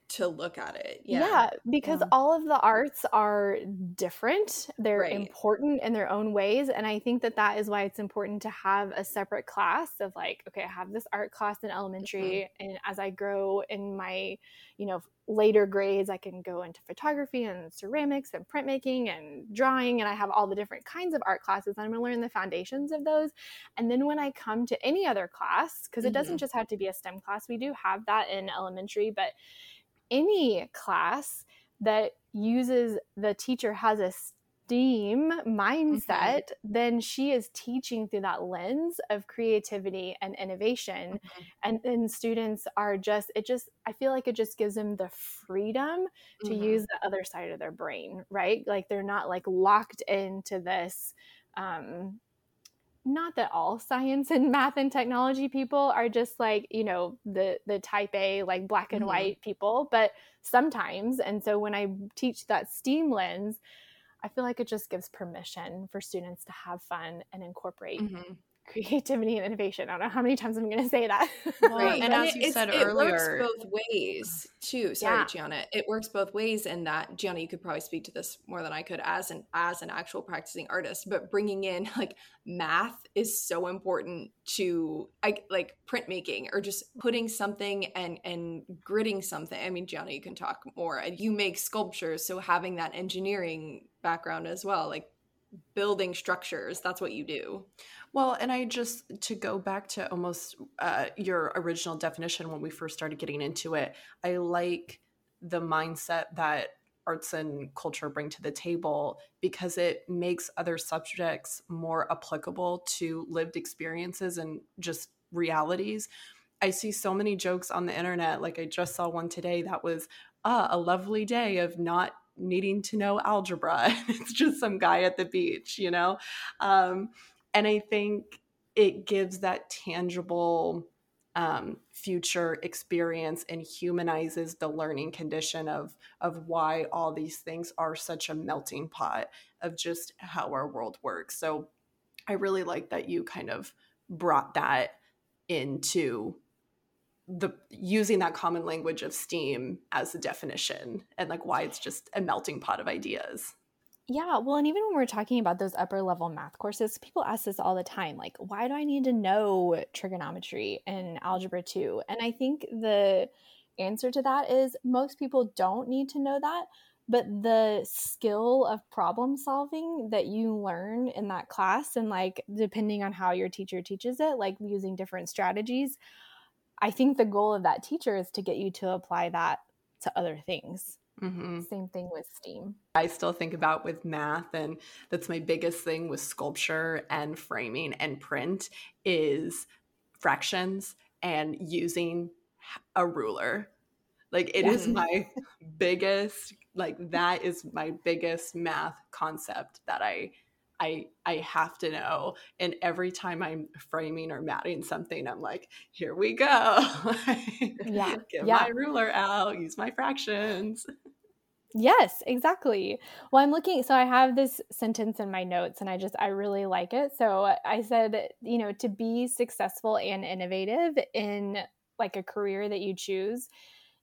to look at it. Yeah. Yeah, because yeah. all of the arts are different. They're right. important in their own ways and I think that that is why it's important to have a separate class of like okay, I have this art class in elementary mm-hmm. and as I grow in my, you know, later grades I can go into photography and ceramics and printmaking and drawing and I have all the different kinds of art classes and I'm going to learn the foundations of those. And then when I come to any other class because it mm-hmm. doesn't just have to be a STEM class, we do have that in elementary, but any class that uses the teacher has a STEAM mindset, mm-hmm. then she is teaching through that lens of creativity and innovation. Mm-hmm. And then students are just, it just, I feel like it just gives them the freedom to mm-hmm. use the other side of their brain, right? Like they're not like locked into this um, not that all science and <laughs> math and technology people are just like you know the the type a like black and mm-hmm. white people but sometimes and so when i teach that steam lens i feel like it just gives permission for students to have fun and incorporate mm-hmm creativity and innovation. I don't know how many times I'm going to say that. right. And, and as you said earlier, it works both ways too. Sorry, yeah. Gianna. It works both ways in that Gianna, you could probably speak to this more than I could as an as an actual practicing artist. But bringing in <laughs> like math is so important to I, like printmaking or just putting something and and gritting something. I mean, Gianna, you can talk more. You make sculptures, so having that engineering background as well, like building structures, that's what you do. Well, and I just to go back to almost uh, your original definition when we first started getting into it, I like the mindset that arts and culture bring to the table because it makes other subjects more applicable to lived experiences and just realities. I see so many jokes on the internet. Like I just saw one today that was uh, a lovely day of not needing to know algebra. <laughs> it's just some guy at the beach, you know? Um, and I think it gives that tangible um, future experience and humanizes the learning condition of of why all these things are such a melting pot of just how our world works. So I really like that you kind of brought that into the using that common language of steam as a definition and like why it's just a melting pot of ideas yeah, well, and even when we're talking about those upper level math courses, people ask this all the time like, why do I need to know trigonometry and algebra 2? And I think the answer to that is most people don't need to know that, but the skill of problem solving that you learn in that class and like depending on how your teacher teaches it like using different strategies i think the goal of that teacher is to get you to apply that to other things mm-hmm. same thing with steam. I still think about with math and that's my biggest thing with sculpture and framing and print is fractions and using a ruler. Like it is my biggest like that is my biggest math concept that I I I have to know. And every time I'm framing or matting something, I'm like, here we go. <laughs> yeah. Get yeah. my ruler out, use my fractions. Yes, exactly. Well, I'm looking, so I have this sentence in my notes and I just, I really like it. So I said, you know, to be successful and innovative in like a career that you choose,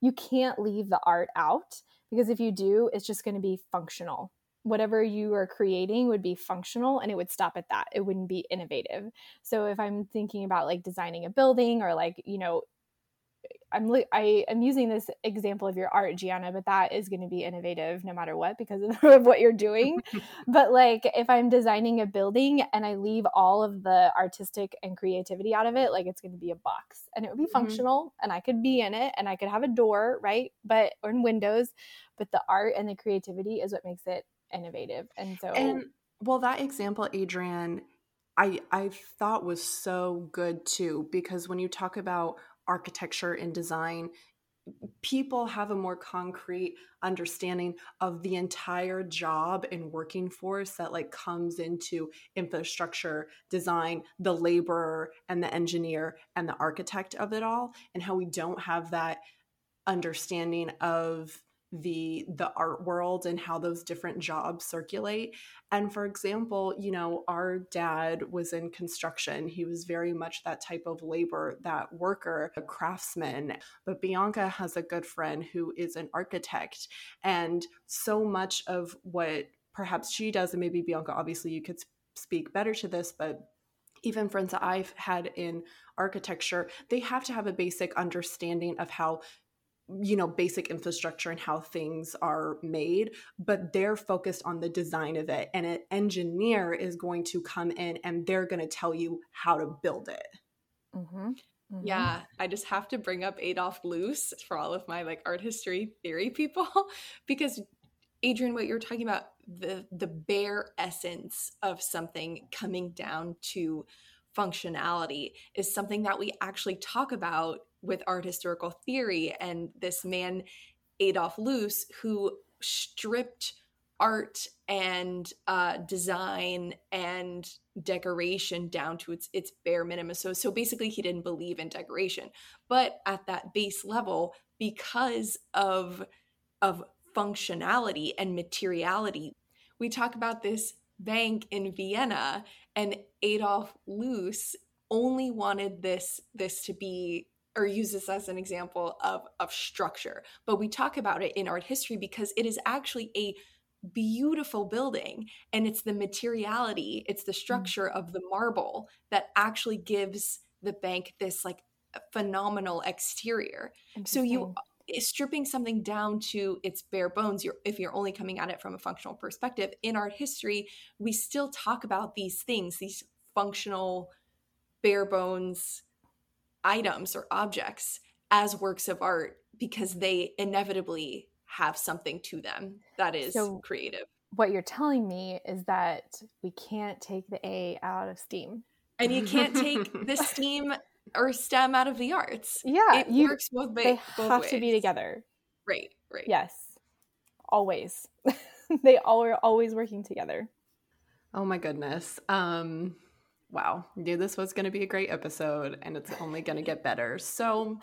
you can't leave the art out because if you do, it's just going to be functional. Whatever you are creating would be functional and it would stop at that. It wouldn't be innovative. So if I'm thinking about like designing a building or like, you know, I'm I am using this example of your art, Gianna, but that is going to be innovative no matter what because of <laughs> what you're doing. <laughs> but like if I'm designing a building and I leave all of the artistic and creativity out of it, like it's going to be a box and it would be mm-hmm. functional and I could be in it and I could have a door, right? But or in windows, but the art and the creativity is what makes it innovative. And so And well that example, Adrian I I thought was so good too because when you talk about architecture and design people have a more concrete understanding of the entire job and working force that like comes into infrastructure design the laborer and the engineer and the architect of it all and how we don't have that understanding of the the art world and how those different jobs circulate. And for example you know our dad was in construction. He was very much that type of labor that worker a craftsman. But bianca has a good friend who is an architect. And so much of what perhaps she does and maybe bianca obviously you could speak better to this but even friends that I've had in architecture, they have to have a basic understanding of how you know basic infrastructure and how things are made but they're focused on the design of it and an engineer is going to come in and they're going to tell you how to build it mm-hmm. Mm-hmm. Yeah, I just have to bring up Adolf Loos for all of my like art history theory people <laughs> because Adrian what you're talking about the the bare essence of something coming down to functionality is something that we actually talk about with art historical theory and this man Adolf Loos who stripped art and uh, design and decoration down to its its bare minimum. So so basically he didn't believe in decoration. But at that base level, because of of functionality and materiality, we talk about this bank in Vienna and Adolf Loos only wanted this this to be or use this as an example of of structure. But we talk about it in art history because it is actually a beautiful building and it's the materiality it's the mm. structure of the marble that actually gives the bank this like phenomenal exterior. So you stripping something down to its bare bones you're, if you're only coming at it from a functional perspective in art history we still talk about these things these functional bare bones items or objects as works of art because they inevitably have something to them that is so creative. What you're telling me is that we can't take the A out of STEAM. And you can't take the <laughs> STEAM or STEM out of the arts. Yeah, it you, works both, they both have ways. to be together. Right, right. Yes, always. <laughs> they all are always working together. Oh my goodness. Um, wow, knew this was going to be a great episode and it's only going to get better. So,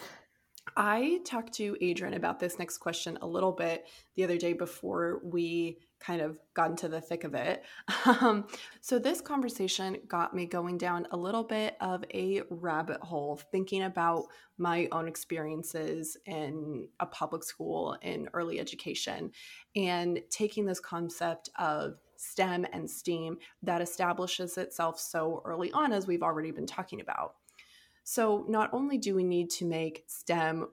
I talked to Adrian about this next question a little bit the other day before we kind of got into the thick of it. Um, so, this conversation got me going down a little bit of a rabbit hole, thinking about my own experiences in a public school in early education and taking this concept of STEM and STEAM that establishes itself so early on, as we've already been talking about. So, not only do we need to make STEM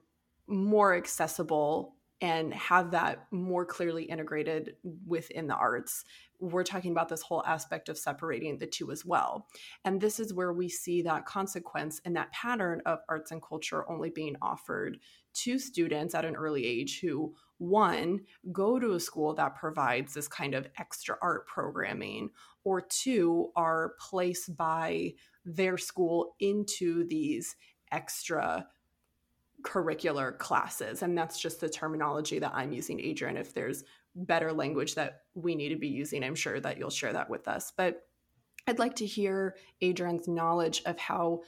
more accessible and have that more clearly integrated within the arts we're talking about this whole aspect of separating the two as well. And this is where we see that consequence and that pattern of arts and culture only being offered to students at an early age who, one, go to a school that provides this kind of extra art programming, or two, are placed by their school into these extra curricular classes. And that's just the terminology that I'm using, Adrian. If there's better language that we need to be using, I'm sure that you'll share that with us. But I'd like to hear Adrian's knowledge of how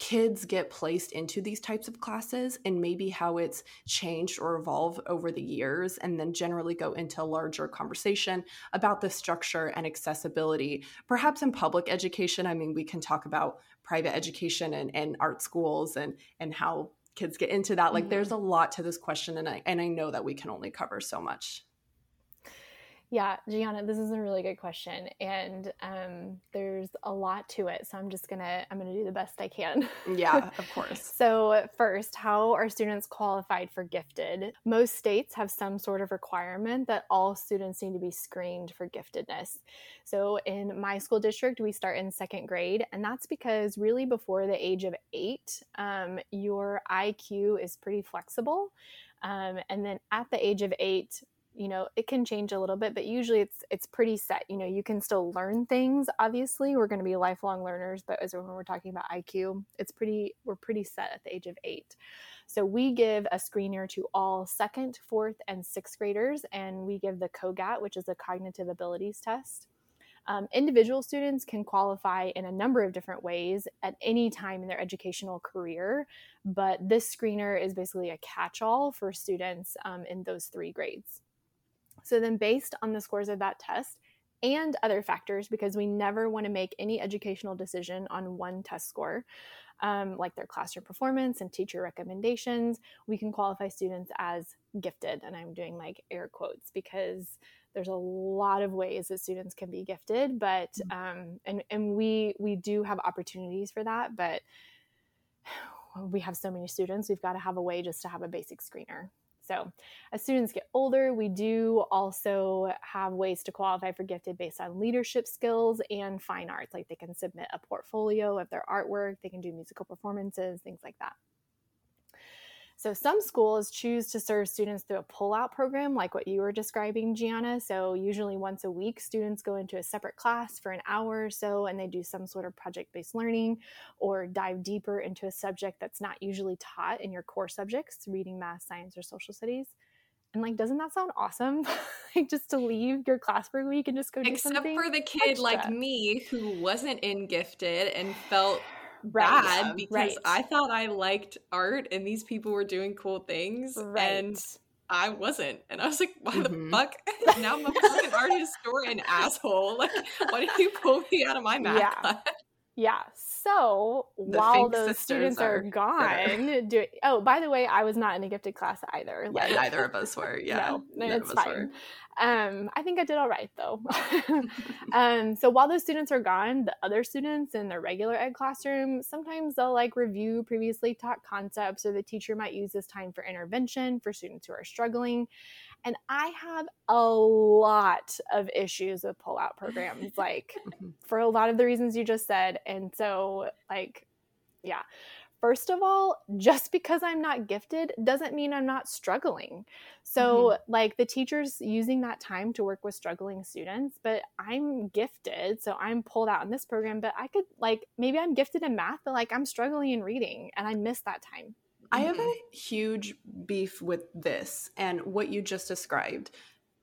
kids get placed into these types of classes and maybe how it's changed or evolved over the years and then generally go into a larger conversation about the structure and accessibility perhaps in public education i mean we can talk about private education and, and art schools and and how kids get into that like mm-hmm. there's a lot to this question and I and I know that we can only cover so much. Yeah, Gianna, this is a really good question, and um, there's a lot to it. So I'm just gonna I'm gonna do the best I can. Yeah, <laughs> of course. so first, how are students qualified for gifted? Most states have some sort of requirement that all students need to be screened for giftedness. So in my school district, we start in second grade, and that's because really before the age of eight, um, your IQ is pretty flexible. Um, and then at the age of eight, you know it can change a little bit but usually it's it's pretty set you know you can still learn things obviously we're going to be lifelong learners but as when we're talking about iq it's pretty we're pretty set at the age of eight so we give a screener to all second fourth and sixth graders and we give the CogAT which is a cognitive abilities test um, individual students can qualify in a number of different ways at any time in their educational career, but this screener is basically a catch all for students um, in those three grades. So then, based on the scores of that test and other factors, because we never want to make any educational decision on one test score, um, like their classroom performance and teacher recommendations, we can qualify students as gifted. And I'm doing like air quotes because there's a lot of ways that students can be gifted, but mm-hmm. um, and and we we do have opportunities for that, but <sighs> we have so many students, we've got to have a way just to have a basic screener. So, as students get older, we do also have ways to qualify for gifted based on leadership skills and fine arts. Like they can submit a portfolio of their artwork, they can do musical performances, things like that. So some schools choose to serve students through a pull-out program like what you were describing, Gianna. So usually once a week, students go into a separate class for an hour or so and they do some sort of project-based learning or dive deeper into a subject that's not usually taught in your core subjects, reading, math, science, or social studies. And like, doesn't that sound awesome? <laughs> like just to leave your class for a week and just go do Except something. Except for the kid extra. like me who wasn't in gifted and felt right. bad because right. I thought I liked art and these people were doing cool things right. and I wasn't. And I was like, why mm-hmm. the fuck? <laughs> now I'm a fucking art historian asshole. Like, why did you pull me out of my math yeah. class? Yeah. So the while those students are, are gone, do oh, by the way, I was not in a gifted class either. Like, yeah, neither of us were. <laughs> Yeah, no, it's fine. Um, I think I did all right though. <laughs> um, so while those students are gone, the other students in their regular ed classroom sometimes they'll like review previously taught concepts, or the teacher might use this time for intervention for students who are struggling. And I have a lot of issues with pull-out programs, <laughs> like mm-hmm. for a lot of the reasons you just said. And so, like, yeah. First of all, just because I'm not gifted doesn't mean I'm not struggling. So, mm-hmm. like, the teacher's using that time to work with struggling students, but I'm gifted. So, I'm pulled out in this program, but I could, like, maybe I'm gifted in math, but like, I'm struggling in reading and I miss that time. I have a huge beef with this and what you just described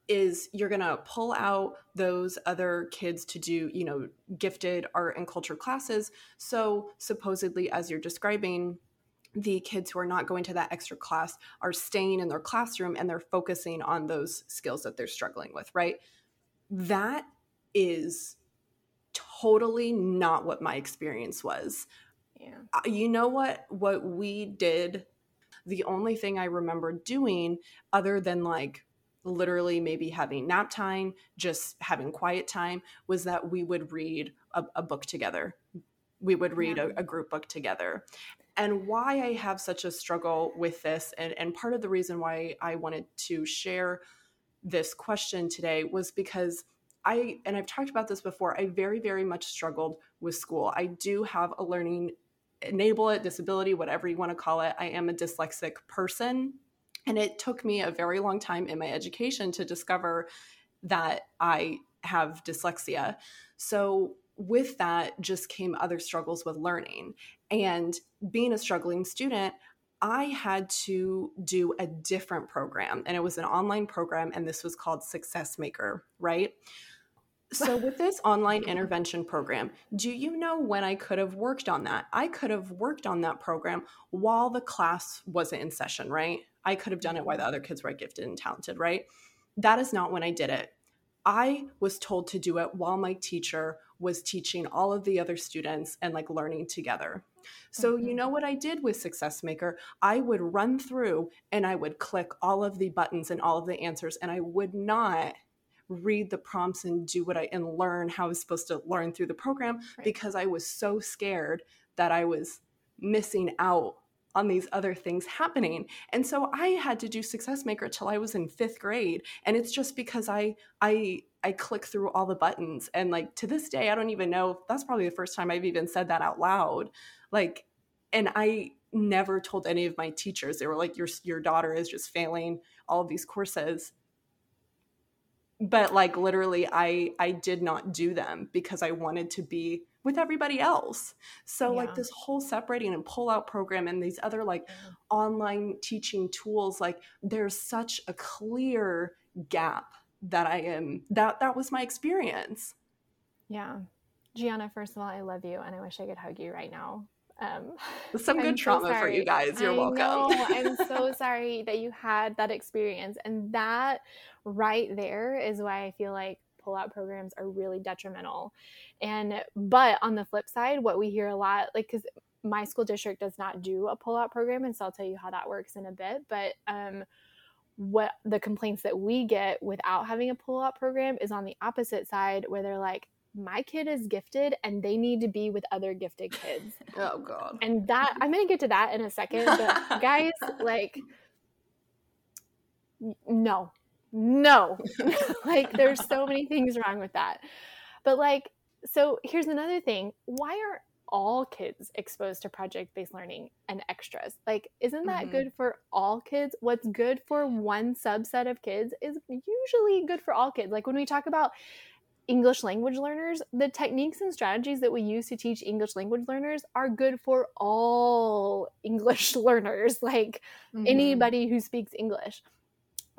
is you're going to pull out those other kids to do, you know, gifted art and culture classes. So, supposedly, as you're describing, the kids who are not going to that extra class are staying in their classroom and they're focusing on those skills that they're struggling with, right? That is totally not what my experience was. Yeah. Uh, you know what what we did the only thing I remember doing other than like literally maybe having nap time, just having quiet time, was that we would read a, a book together. We would read yeah. a, a, group book together. and why I have such a struggle with this, and, and part of the reason why I wanted to share this question today was because I, and I've talked about this before, I very, very much struggled with school. I do have a learning enable it, disability, whatever you want to call it. I am a dyslexic person. And it took me a very long time in my education to discover that I have dyslexia. So, with that, just came other struggles with learning. And being a struggling student, I had to do a different program, and it was an online program, and this was called SuccessMaker, right? So, with <laughs> this online intervention program, do you know when I could have worked on that? I could have worked on that program while the class wasn't in session, right? I could have done it while the other kids were gifted and talented, right? That is not when I did it. I was told to do it while my teacher was teaching all of the other students and like learning together. So, mm-hmm. you know what I did with SuccessMaker? I would run through and I would click all of the buttons and all of the answers, and I would not read the prompts and do what I and learn how I was supposed to learn through the program right. because I was so scared that I was missing out on these other things happening. And so I had to do SuccessMaker till I was in 5th grade and it's just because I I I click through all the buttons and like to this day I don't even know that's probably the first time I've even said that out loud. Like and I never told any of my teachers. They were like your your daughter is just failing all of these courses but like literally i i did not do them because i wanted to be with everybody else so yeah. like this whole separating and pull out program and these other like yeah. online teaching tools like there's such a clear gap that i am that that was my experience yeah gianna first of all i love you and i wish i could hug you right now um, <laughs> Some good I'm trauma so for you guys. You're I welcome. Know, I'm <laughs> so sorry that you had that experience. And that right there is why I feel like pull-out programs are really detrimental. And but on the flip side, what we hear a lot, like because my school district does not do a pull-out program, and so I'll tell you how that works in a bit. But um, what the complaints that we get without having a pull-out program is on the opposite side, where they're like, my kid is gifted and they need to be with other gifted kids. <laughs> Oh god. And that I'm going to get to that in a second, but <laughs> guys, like no. No. <laughs> like there's so many things wrong with that. But like so here's another thing. Why are all kids exposed to project based learning and extras. Like, isn't that mm-hmm. good for all kids? What's good for one subset of kids is usually good for all kids. Like, when we talk about English language learners, the techniques and strategies that we use to teach English language learners are good for all <laughs> English learners, like mm-hmm. anybody who speaks English.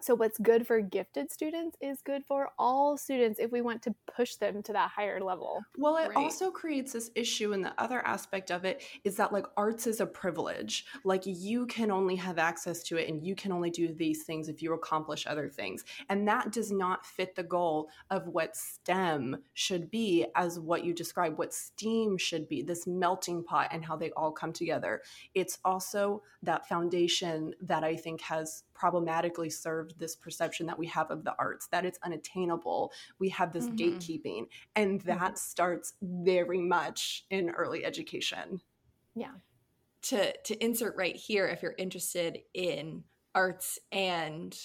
So, what's good for gifted students is good for all students if we want to push them to that higher level. Well, it right. also creates this issue, and the other aspect of it is that, like, arts is a privilege. Like, you can only have access to it, and you can only do these things if you accomplish other things. And that does not fit the goal of what STEM should be, as what you described, what STEAM should be this melting pot and how they all come together. It's also that foundation that I think has problematically served this perception that we have of the arts that it's unattainable we have this mm-hmm. gatekeeping and that mm-hmm. starts very much in early education yeah to to insert right here if you're interested in arts and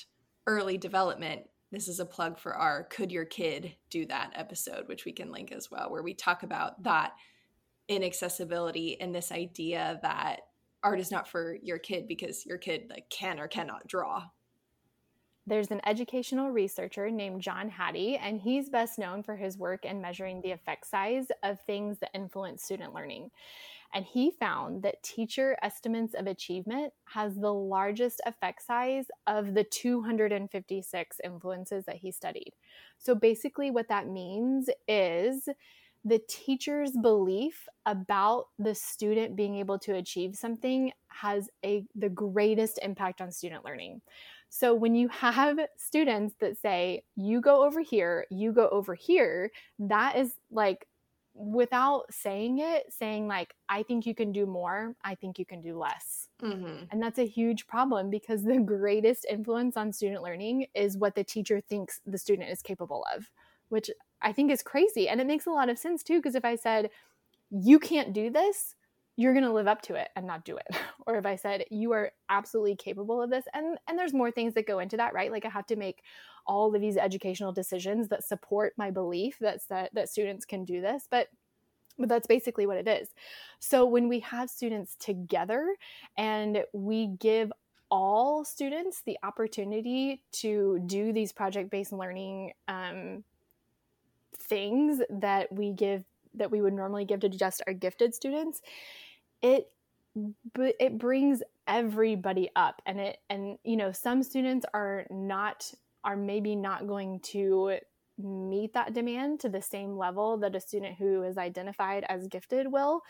early development this is a plug for our could your kid do that episode which we can link as well where we talk about that inaccessibility and this idea that art is not for your kid because your kid like can or cannot draw there's an educational researcher named John Hattie, and he's best known for his work in measuring the effect size of things that influence student learning. And he found that teacher estimates of achievement has the largest effect size of the 256 influences that he studied. So basically, what that means is the teacher's belief about the student being able to achieve something has a the greatest impact on student learning. So when you have students that say you go over here, you go over here, that is like without saying it, saying like I think you can do more, I think you can do less. Mm-hmm. And that's a huge problem because the greatest influence on student learning is what the teacher thinks the student is capable of, which I think is crazy. And it makes a lot of sense too, because if I said, you can't do this, you're going to live up to it and not do it <laughs> or if i said you are absolutely capable of this and and there's more things that go into that right like i have to make all of these educational decisions that support my belief that's that that students can do this but but that's basically what it is so when we have students together and we give all students the opportunity to do these project based learning um, things that we give that we would normally give to just our gifted students it but it brings everybody up. And it and you know some students are not are maybe not going to meet that demand to the same level that a student who is identified as gifted will.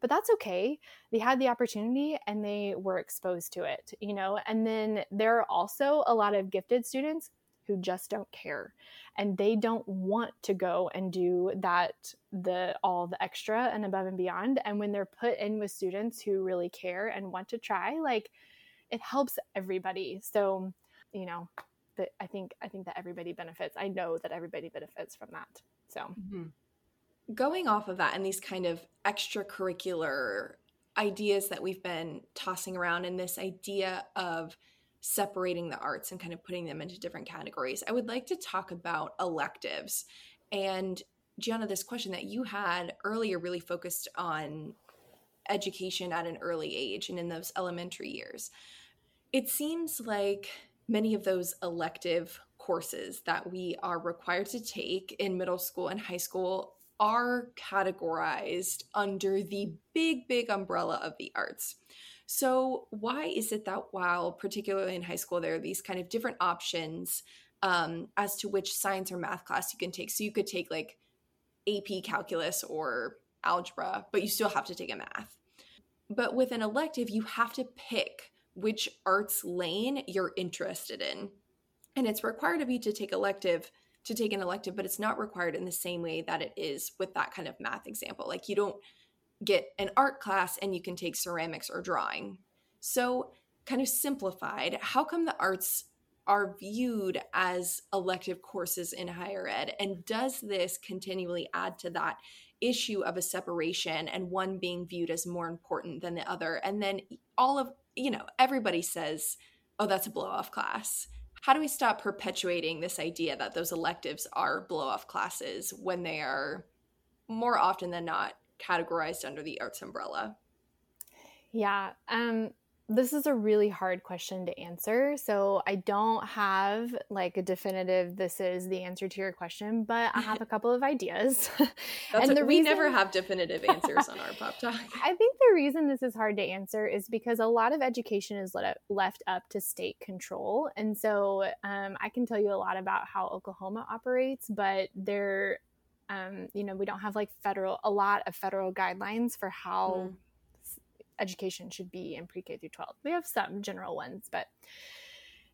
But that's okay. They had the opportunity and they were exposed to it you know? And then there are also a lot of gifted students who just don't care. And they don't want to go and do that the all the extra and above and beyond. And when they're put in with students who really care and want to try like it helps everybody. So you know that i think i think that everybody benefits. I know that everybody benefits from that. So. Mm-hmm. going off of that and these kind of extracurricular ideas that we've been tossing around and this idea of separating the arts and kind of putting them into different categories. I would like to talk about electives. And Gianna, this question that you had earlier really focused on education at an early age and in those elementary years. It seems like many of those elective courses that we are required to take in middle school and high school are categorized under the big, big umbrella of the arts. So, why is it that while, particularly in high school, there are these kind of different options um, as to which science or math class you can take? So, you could take like AP calculus or algebra, but you still have to take a math. But with an elective, you have to pick which arts lane you're interested in. And it's required of you to take elective to take an elective, but it's not required in the same way that it is with that kind of math example. Like you don't get an art class and you can take ceramics or drawing. So, kind of simplified, how come the arts are viewed as elective courses in higher ed? And does this continually add to that issue of a separation and one being viewed as more important than the other? And then all of, you know, everybody says, oh, that's a blow off class. How do we stop perpetuating this idea that those electives are blow off classes when they are more often than not categorized under the arts umbrella? Yeah, um, this is a really hard question to answer. So I don't have like a definitive this is the answer to your question, but I have a couple of ideas. <laughs> and the we reason... never have definitive answers on Art Pop <laughs> talk. I think the reason this is hard to answer is because a lot of education is let, left up to state control. And so um, I can tell you a lot about how Oklahoma operates, but there um, you know we don't have like federal a lot of federal guidelines for how mm. education should be in pre-k through 12 we have some general ones but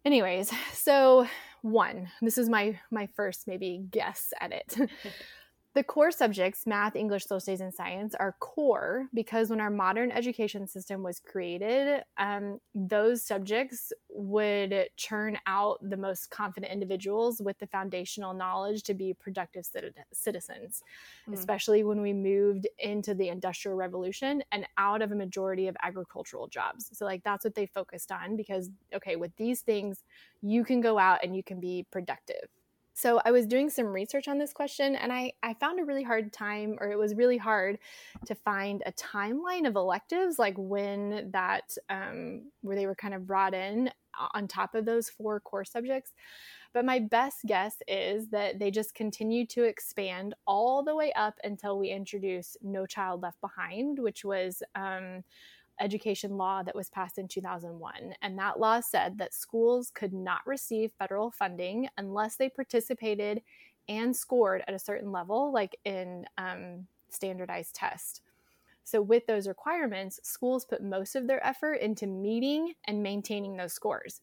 anyways so one this is my my first maybe guess at it <laughs> The core subjects, math, English, social studies, and science, are core because when our modern education system was created, um, those subjects would churn out the most confident individuals with the foundational knowledge to be productive citizens, mm. especially when we moved into the Industrial Revolution and out of a majority of agricultural jobs. So, like, that's what they focused on because, okay, with these things, you can go out and you can be productive. So I was doing some research on this question and I, I found a really hard time, or it was really hard to find a timeline of electives, like when that, um, where they were kind of brought in on top of those four core subjects. But my best guess is that they just continue to expand all the way up until we introduce No Child Left Behind, which was um, education law that was passed in 2001. And that law said that schools could not receive federal funding unless they participated and scored at a certain level, like in um, standardized tests. So, with those requirements, schools put most of their effort into meeting and maintaining those scores.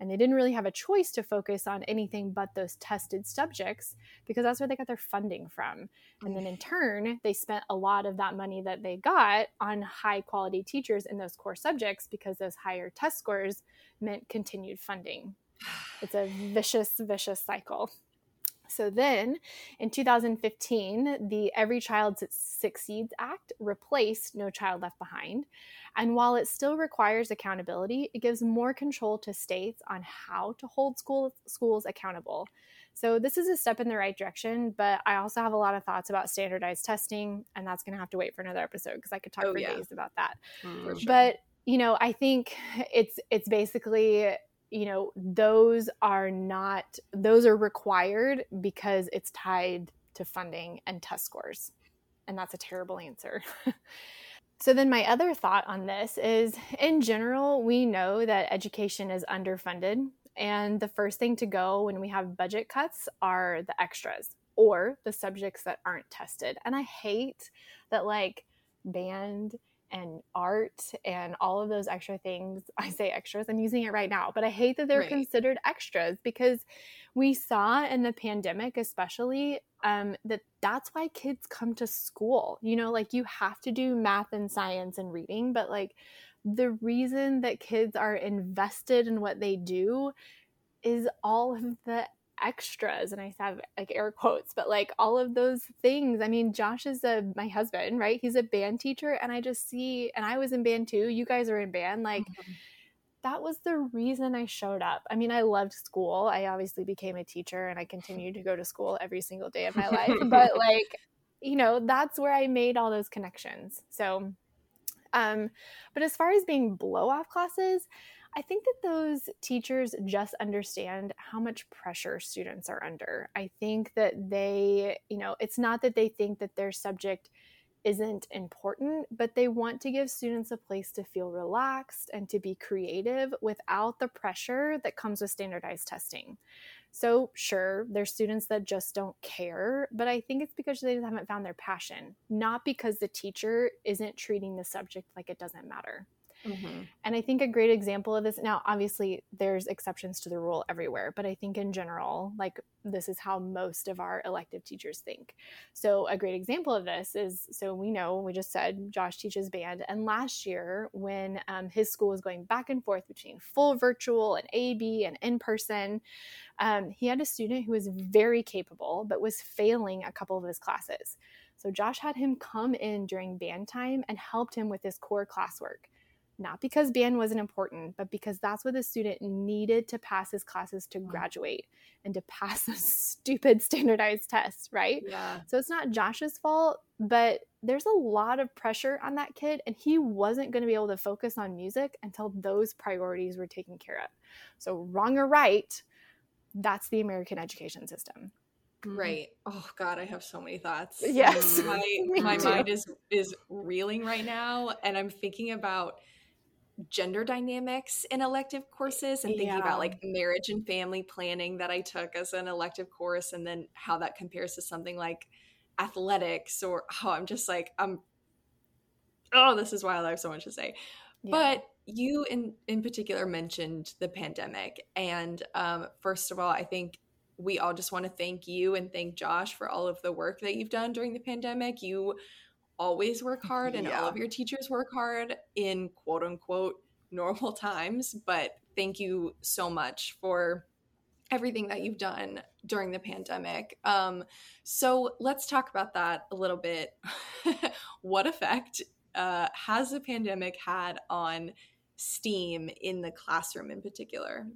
And they didn't really have a choice to focus on anything but those tested subjects because that's where they got their funding from. And then in mm. turn, they spent a lot of that money that they got on high quality teachers in those core subjects because those higher test scores meant continued funding. It's a vicious, vicious cycle. So then in 2015, the Every Child Succeeds Act replaced No Child Left Behind. And while it still requires accountability, it gives more control to states on how to hold school, schools accountable. So this is a step in the right direction, but I also have a lot of thoughts about standardized testing, and that's going to have to wait for another episode because I could talk oh, for yeah. days about that. Mm, sure. But you know, I think it's it's basically you know those are not those are required because it's tied to funding and test scores. And that's a terrible answer. <laughs> So then my other thought on this is in general we know that education is underfunded and the first thing to go when we have budget cuts are the extras or the subjects that aren't tested. And i hate that like band and art and all of those extra things. <laughs> I say extras, I'm using it right now, but I hate that they're right. considered extras because we saw in the pandemic, especially, um, that that's why kids come to school. You know, like you have to do math and science and reading, but like the reason that kids are invested in what they do is all of the extras and i have like air quotes but like all of those things. I mean josh is a my husband right? He's a band teacher and i just see and i was in band too. You guys are in band. Like mm-hmm. that was the reason i showed up. I mean i loved school. I obviously became a teacher and i continued to go to school every single day of my life <laughs> but like you know that's where i made all those connections. So um but as far as being blow off classes I think that those teachers just understand how much pressure students are under. I think that they, you know, it's not that they think that their subject isn't important, but they want to give students a place to feel relaxed and to be creative without the pressure that comes with standardized testing. So, sure, there's students that just don't care, but I think it's because they haven't found their passion, not because the teacher isn't treating the subject like it doesn't matter. Mm-hmm. And I think a great example of this now, obviously, there's exceptions to the rule everywhere, but I think in general, like this is how most of our elective teachers think. So, a great example of this is so we know, we just said Josh teaches band. And last year, when um, his school was going back and forth between full virtual and AB and in person, um, he had a student who was very capable, but was failing a couple of his classes. So, Josh had him come in during band time and helped him with his core classwork not because band wasn't important, but because that's what the student needed to pass his classes to graduate and to <laughs> pass a stupid standardized test, right? Yeah. So it's not Josh's fault, but there's a lot of pressure on that kid, and he wasn't going to be able to focus on music until those priorities were taken care of. So, wrong or right, that's the American education system. Mm-hmm. Right. Oh God, I have so many thoughts. Yes. <laughs> My my mind is is reeling right now, and I'm thinking about gender dynamics in elective courses and thinking yeah. about like marriage and family planning that I took as an elective course and then how that compares to something like athletics or oh I'm just like I'm oh this is wild I have so much to say. Yeah. But you in in particular mentioned the pandemic and um first of all I think we all just want to thank you and thank Josh for all of the work that you've done during the pandemic. You always work hard and yeah. all of your teachers work hard in quote unquote normal times. But thank you so much for everything that you've done during the pandemic. Um, so let's talk about that a little bit. <laughs> what effect uh, has the pandemic had on STEAM in the classroom in particular?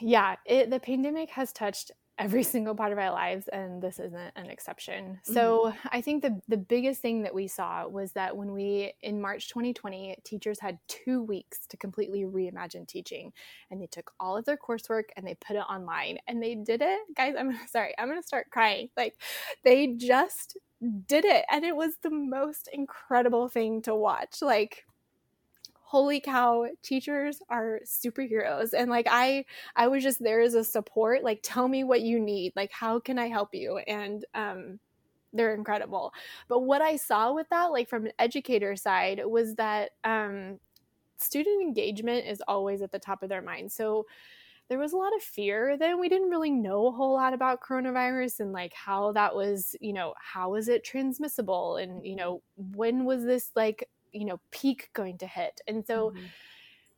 Yeah, it, the pandemic has touched every <laughs> single part of our lives and this isn't an exception. So mm-hmm. i think the, the biggest thing that we saw was that when we in march 2020 teachers had two weeks to completely reimagine teaching and they took all of their coursework and they put it online and they did it. Guys i'm <laughs> sorry i'm gonna start crying. Like they just did it and it was the most incredible thing to watch. Like holy cow teachers are superheroes. And like i i was just there as a support like tell me what you need. Like how can i help you? And um they're incredible. But what i saw with that like from an educator side was that um student engagement is always at the top of their mind. So there was a lot of fear then. We didn't really know a whole lot about coronavirus and like how that was you know how is it transmissible? And you know when was this like you know peak going to hit. And so mm-hmm.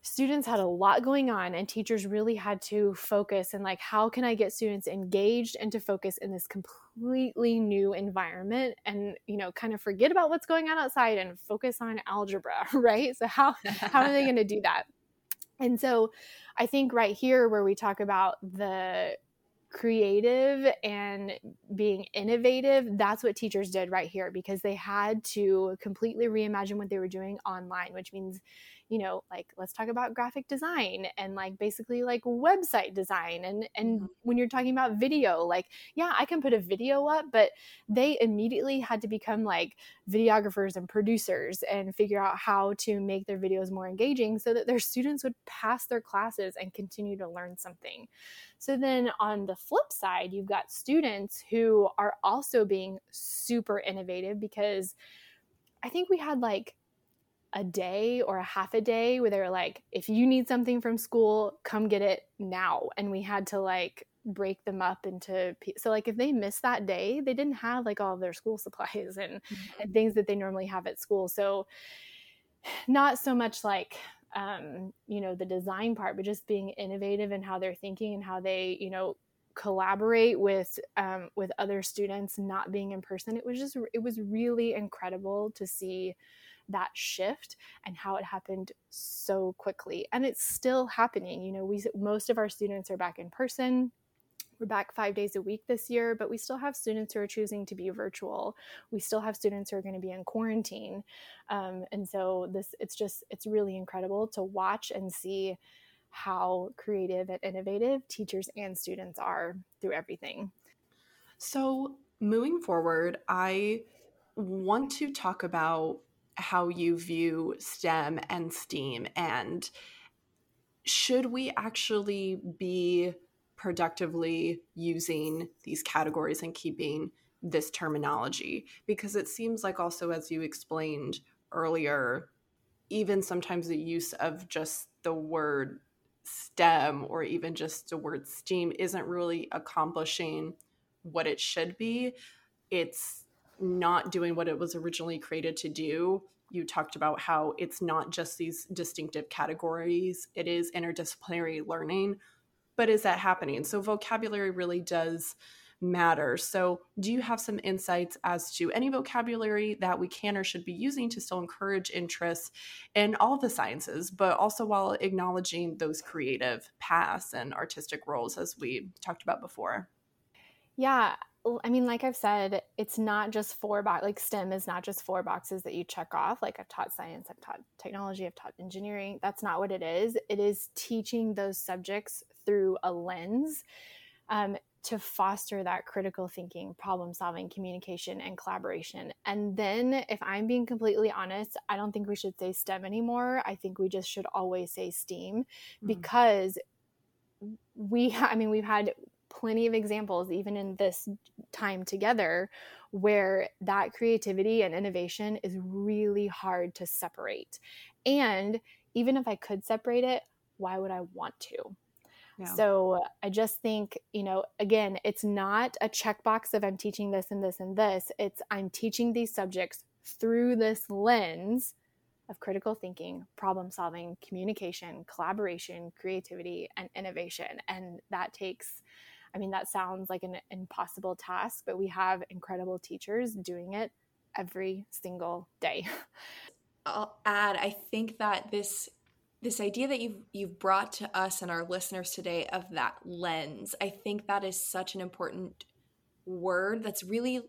students had a lot going on and teachers really had to focus and like how can i get students engaged and to focus in this completely new environment and you know kind of forget about what's going on outside and focus on algebra <laughs> right? So how how are they <laughs> going to do that? And so i think right here where we talk about the creative and being innovative that's what teachers did right here because they had to completely reimagine what they were doing online which means you know like let's talk about graphic design and like basically like website design and and mm-hmm. when you're talking about video like yeah i can put a video up but they immediately had to become like videographers and producers and figure out how to make their videos more engaging so that their students would pass their classes and continue to learn something so then on the flip side you've got students who are also being super innovative because i think we had like a day or a half a day where they were like, if you need something from school, come get it now. And we had to like break them up into so like if they missed that day, they didn't have like all of their school <laughs> supplies and, mm-hmm. and things that they normally have at school. So not so much like um, you know, the design part, but just being innovative in how they're thinking and how they, you know, collaborate with um, with other students not being in person it was just it was really incredible to see that shift and how it happened so quickly and it's still happening you know we most of our students are back in person we're back five days a week this year, but we still have students who are choosing to be virtual. We still have students who are going to be in quarantine, um, and so this it's just it's really incredible to watch and see how creative and innovative teachers and students are through everything. So moving forward, I want to talk about how you view STEM and STEAM and should we actually be productively using these categories and keeping this terminology because it seems like also as you explained earlier even sometimes the use of just the word STEM or even just the word STEAM isn't really accomplishing what it should be. It's not doing what it was originally created to do. You talked about how it's not just these distinctive categories, it is interdisciplinary learning. But is that happening? So, vocabulary really does matter. So, do you have some insights as to any vocabulary that we can or should be using to still encourage interest in all the sciences, but also while acknowledging those creative paths and artistic roles as we talked about before? Yeah, I mean, like I've said, it's not just four box. Like STEM is not just four boxes that you check off. Like I've taught science, I've taught technology, I've taught engineering. That's not what it is. It is teaching those subjects through a lens um, to foster that critical thinking, problem solving, communication, and collaboration. And then, if I'm being completely honest, I don't think we should say STEM anymore. I think we just should always say STEAM mm-hmm. because we, <laughs> I mean, we've had plenty of examples, even in this time together, where that creativity and innovation is really hard to separate. And even if I could separate it, why would I want to? Yeah. So I just think, you know, again, it's not a checkbox of I'm teaching this and this and this. It's I'm teaching these subjects through this lens of critical thinking, problem solving, communication, collaboration, creativity, and innovation. And that takes I mean, that sounds like an impossible task, but we have incredible teachers doing it every single day. <laughs> I'll add, I think that this this idea that you've you've brought to us and our listeners today of that lens, I think that is such an important word that's really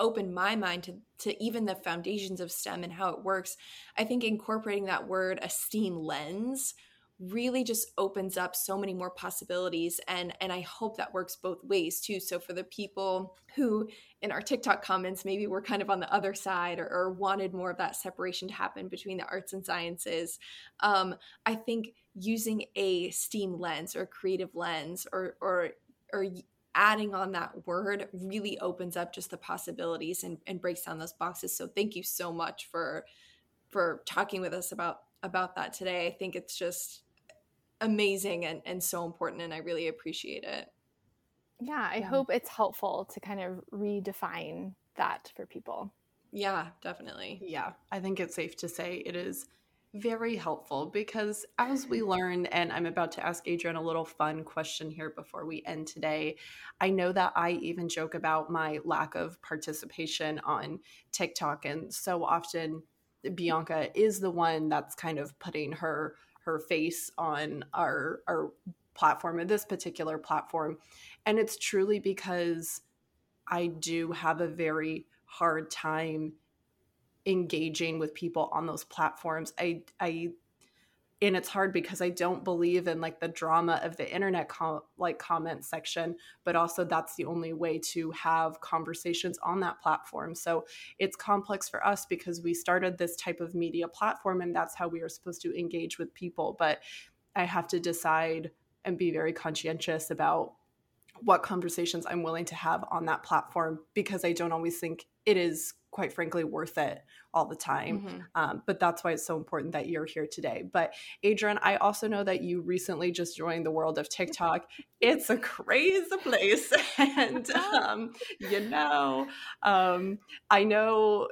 opened my mind to, to even the foundations of STEM and how it works. I think incorporating that word, a STEAM lens, really just opens up so many more possibilities and and I hope that works both ways too. So for the people who in our TikTok comments maybe were kind of on the other side or, or wanted more of that separation to happen between the arts and sciences um, I think using a STEAM lens or creative lens or or or adding on that word really opens up just the possibilities and, and breaks down those boxes. So thank you so much for for talking with us about about that today. I think it's just amazing and, and so important and i really appreciate it yeah i yeah. hope it's helpful to kind of redefine that for people yeah definitely yeah i think it's safe to say it is very helpful because as we learn, and I'm about to ask Adrian a little fun question here before we end today. I know that I even joke about my lack of participation on TikTok, and so often Bianca is the one that's kind of putting her her face on our our platform, or this particular platform, and it's truly because I do have a very hard time engaging with people on those platforms. I I and it's hard because I don't believe in like the drama of the internet com- like comment section, but also that's the only way to have conversations on that platform. So it's complex for us because we started this type of media platform and that's how we are supposed to engage with people. But I have to decide and be very conscientious about what conversations I'm willing to have on that platform because I don't always think it is quite frankly worth it all the time. Mm-hmm. Um, but that's why it's so important that you're here today. But Adrian, I also know that you recently just joined the world of TikTok. it's a crazy place. <laughs> and, <laughs> um, you know, um, I know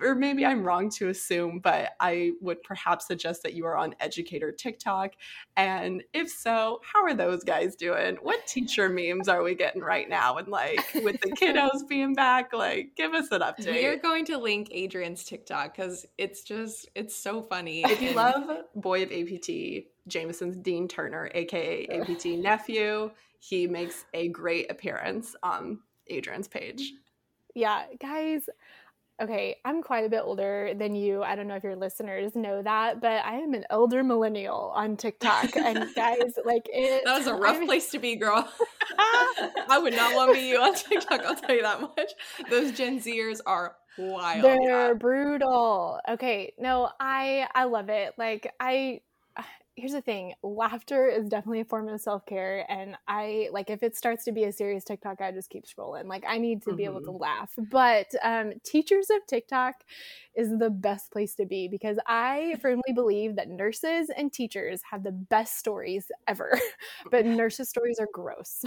or maybe I'm wrong to assume, but I would perhaps suggest that you are on Educator TikTok. And if so, how are those guys doing? What teacher memes are we getting right now? And like with the <laughs> kiddos being back, like give us an update. We are going to link Adrian's TikTok because it's just, it's so funny. If you love Boy of APT, Jameson's Dean Turner, aka APT nephew, he makes a great appearance on Adrian's page. Yeah, guys, okay, I'm quite a bit older than you. I don't know if your listeners know that, but I am an elder millennial on TikTok. And <laughs> guys, like it That was a <laughs> rough I mean, place to be, girl. <laughs> I would not want to be you on TikTok, I'll tell you that much. Those Gen Zers are wild. They're yeah. brutal. Okay, no, I I love it. Like I here's the thing laughter is definitely a form of self-care and i like if it starts to be a serious tiktok i just keep scrolling like i need to mm-hmm. be able to mm-hmm. laugh but um, teachers of tiktok is the best place to be because I firmly believe that nurses and teachers have the best stories ever. <laughs> but nurses' stories are gross.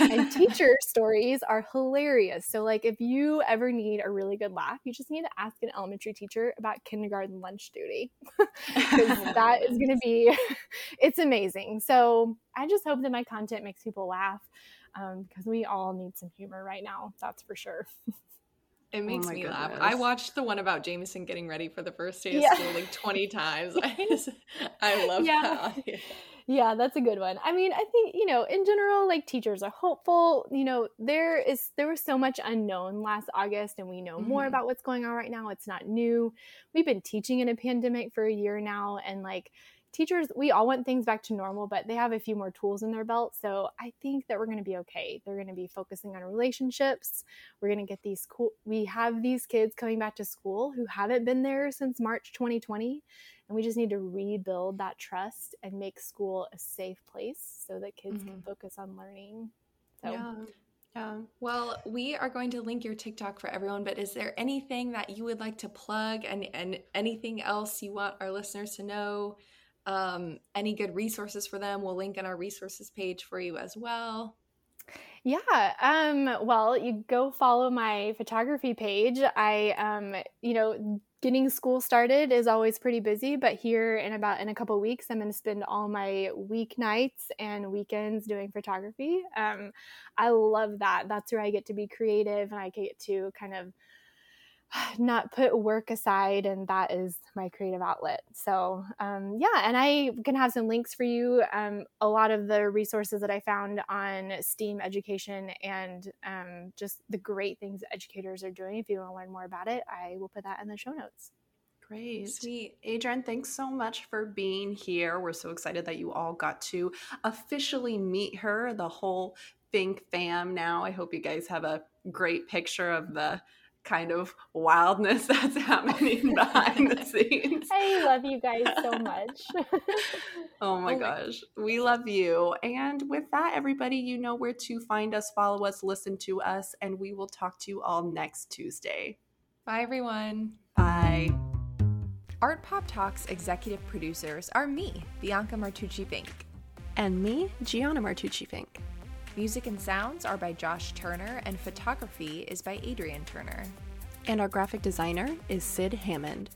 and <laughs> teacher stories are hilarious. So, like, if you ever need a really good laugh, you just need to ask an elementary teacher about kindergarten lunch duty. <laughs> Because that is going to be, <laughs> it's amazing. So, I just hope that my content makes people laugh because um, we all need some humor right now. That's for sure. <laughs> It oh makes oh me goodness. laugh. I watched the one about Jameson getting ready for the first day of yeah. school like 20 times. <laughs> I just, I love yeah. that. Yeah. yeah, that's a good one. I mean, I think, you know, in general, like teachers are hopeful. You know, there is, there was so much unknown last August and we know mm-hmm. more about what's going on right now. It's not new. We've been teaching in a pandemic for a year now. And like, teachers, we all want things back to normal, but they have a few more tools in their belt. So I think that we're going to be okay. They're going to be focusing on relationships. We're going to get these cool, we have these kids coming back to school who haven't been there since March 2020. And we just need to rebuild that trust and make school a safe place so that kids mm-hmm. can focus on learning. So, yeah. Yeah. Well, we are going to link your TikTok for everyone, but is there anything that you would like to plug and, and anything else you want our listeners to know? Um, any good resources for them, we'll link in our resources page for you as well. Yeah. Um, well, you go follow my photography page. I, um, you know, getting school started is always pretty busy, but here in about in a couple weeks, I'm going to spend all my weeknights and weekends doing photography. Um, I love that. That's where I get to be creative and I get to kind of <sighs> not put work aside and that is my creative outlet so um, yeah and i can have some links for you um, a lot of the resources that i found on steam education and um, just the great things educators are doing if you want to learn more about it i will put that in the show notes Great. Sweet. Adrian, thanks so much for being here. We're so excited that you all got to officially meet her, the whole Think fam now. I hope you guys have a great picture of the kind of wildness <laughs> that's happening <laughs> behind the scenes. I love you guys so much. <laughs> oh my oh gosh. We love you. And with that, everybody, you know where to find us, follow us, listen to us, and we will talk to you all next Tuesday. Bye, everyone. Bye. Art Pop Talks executive producers are me, Bianca Martucci Fink. And me, Gianna Martucci Fink. Music and sounds are by Josh Turner, and photography is by Adrian Turner. And our graphic designer is Sid Hammond.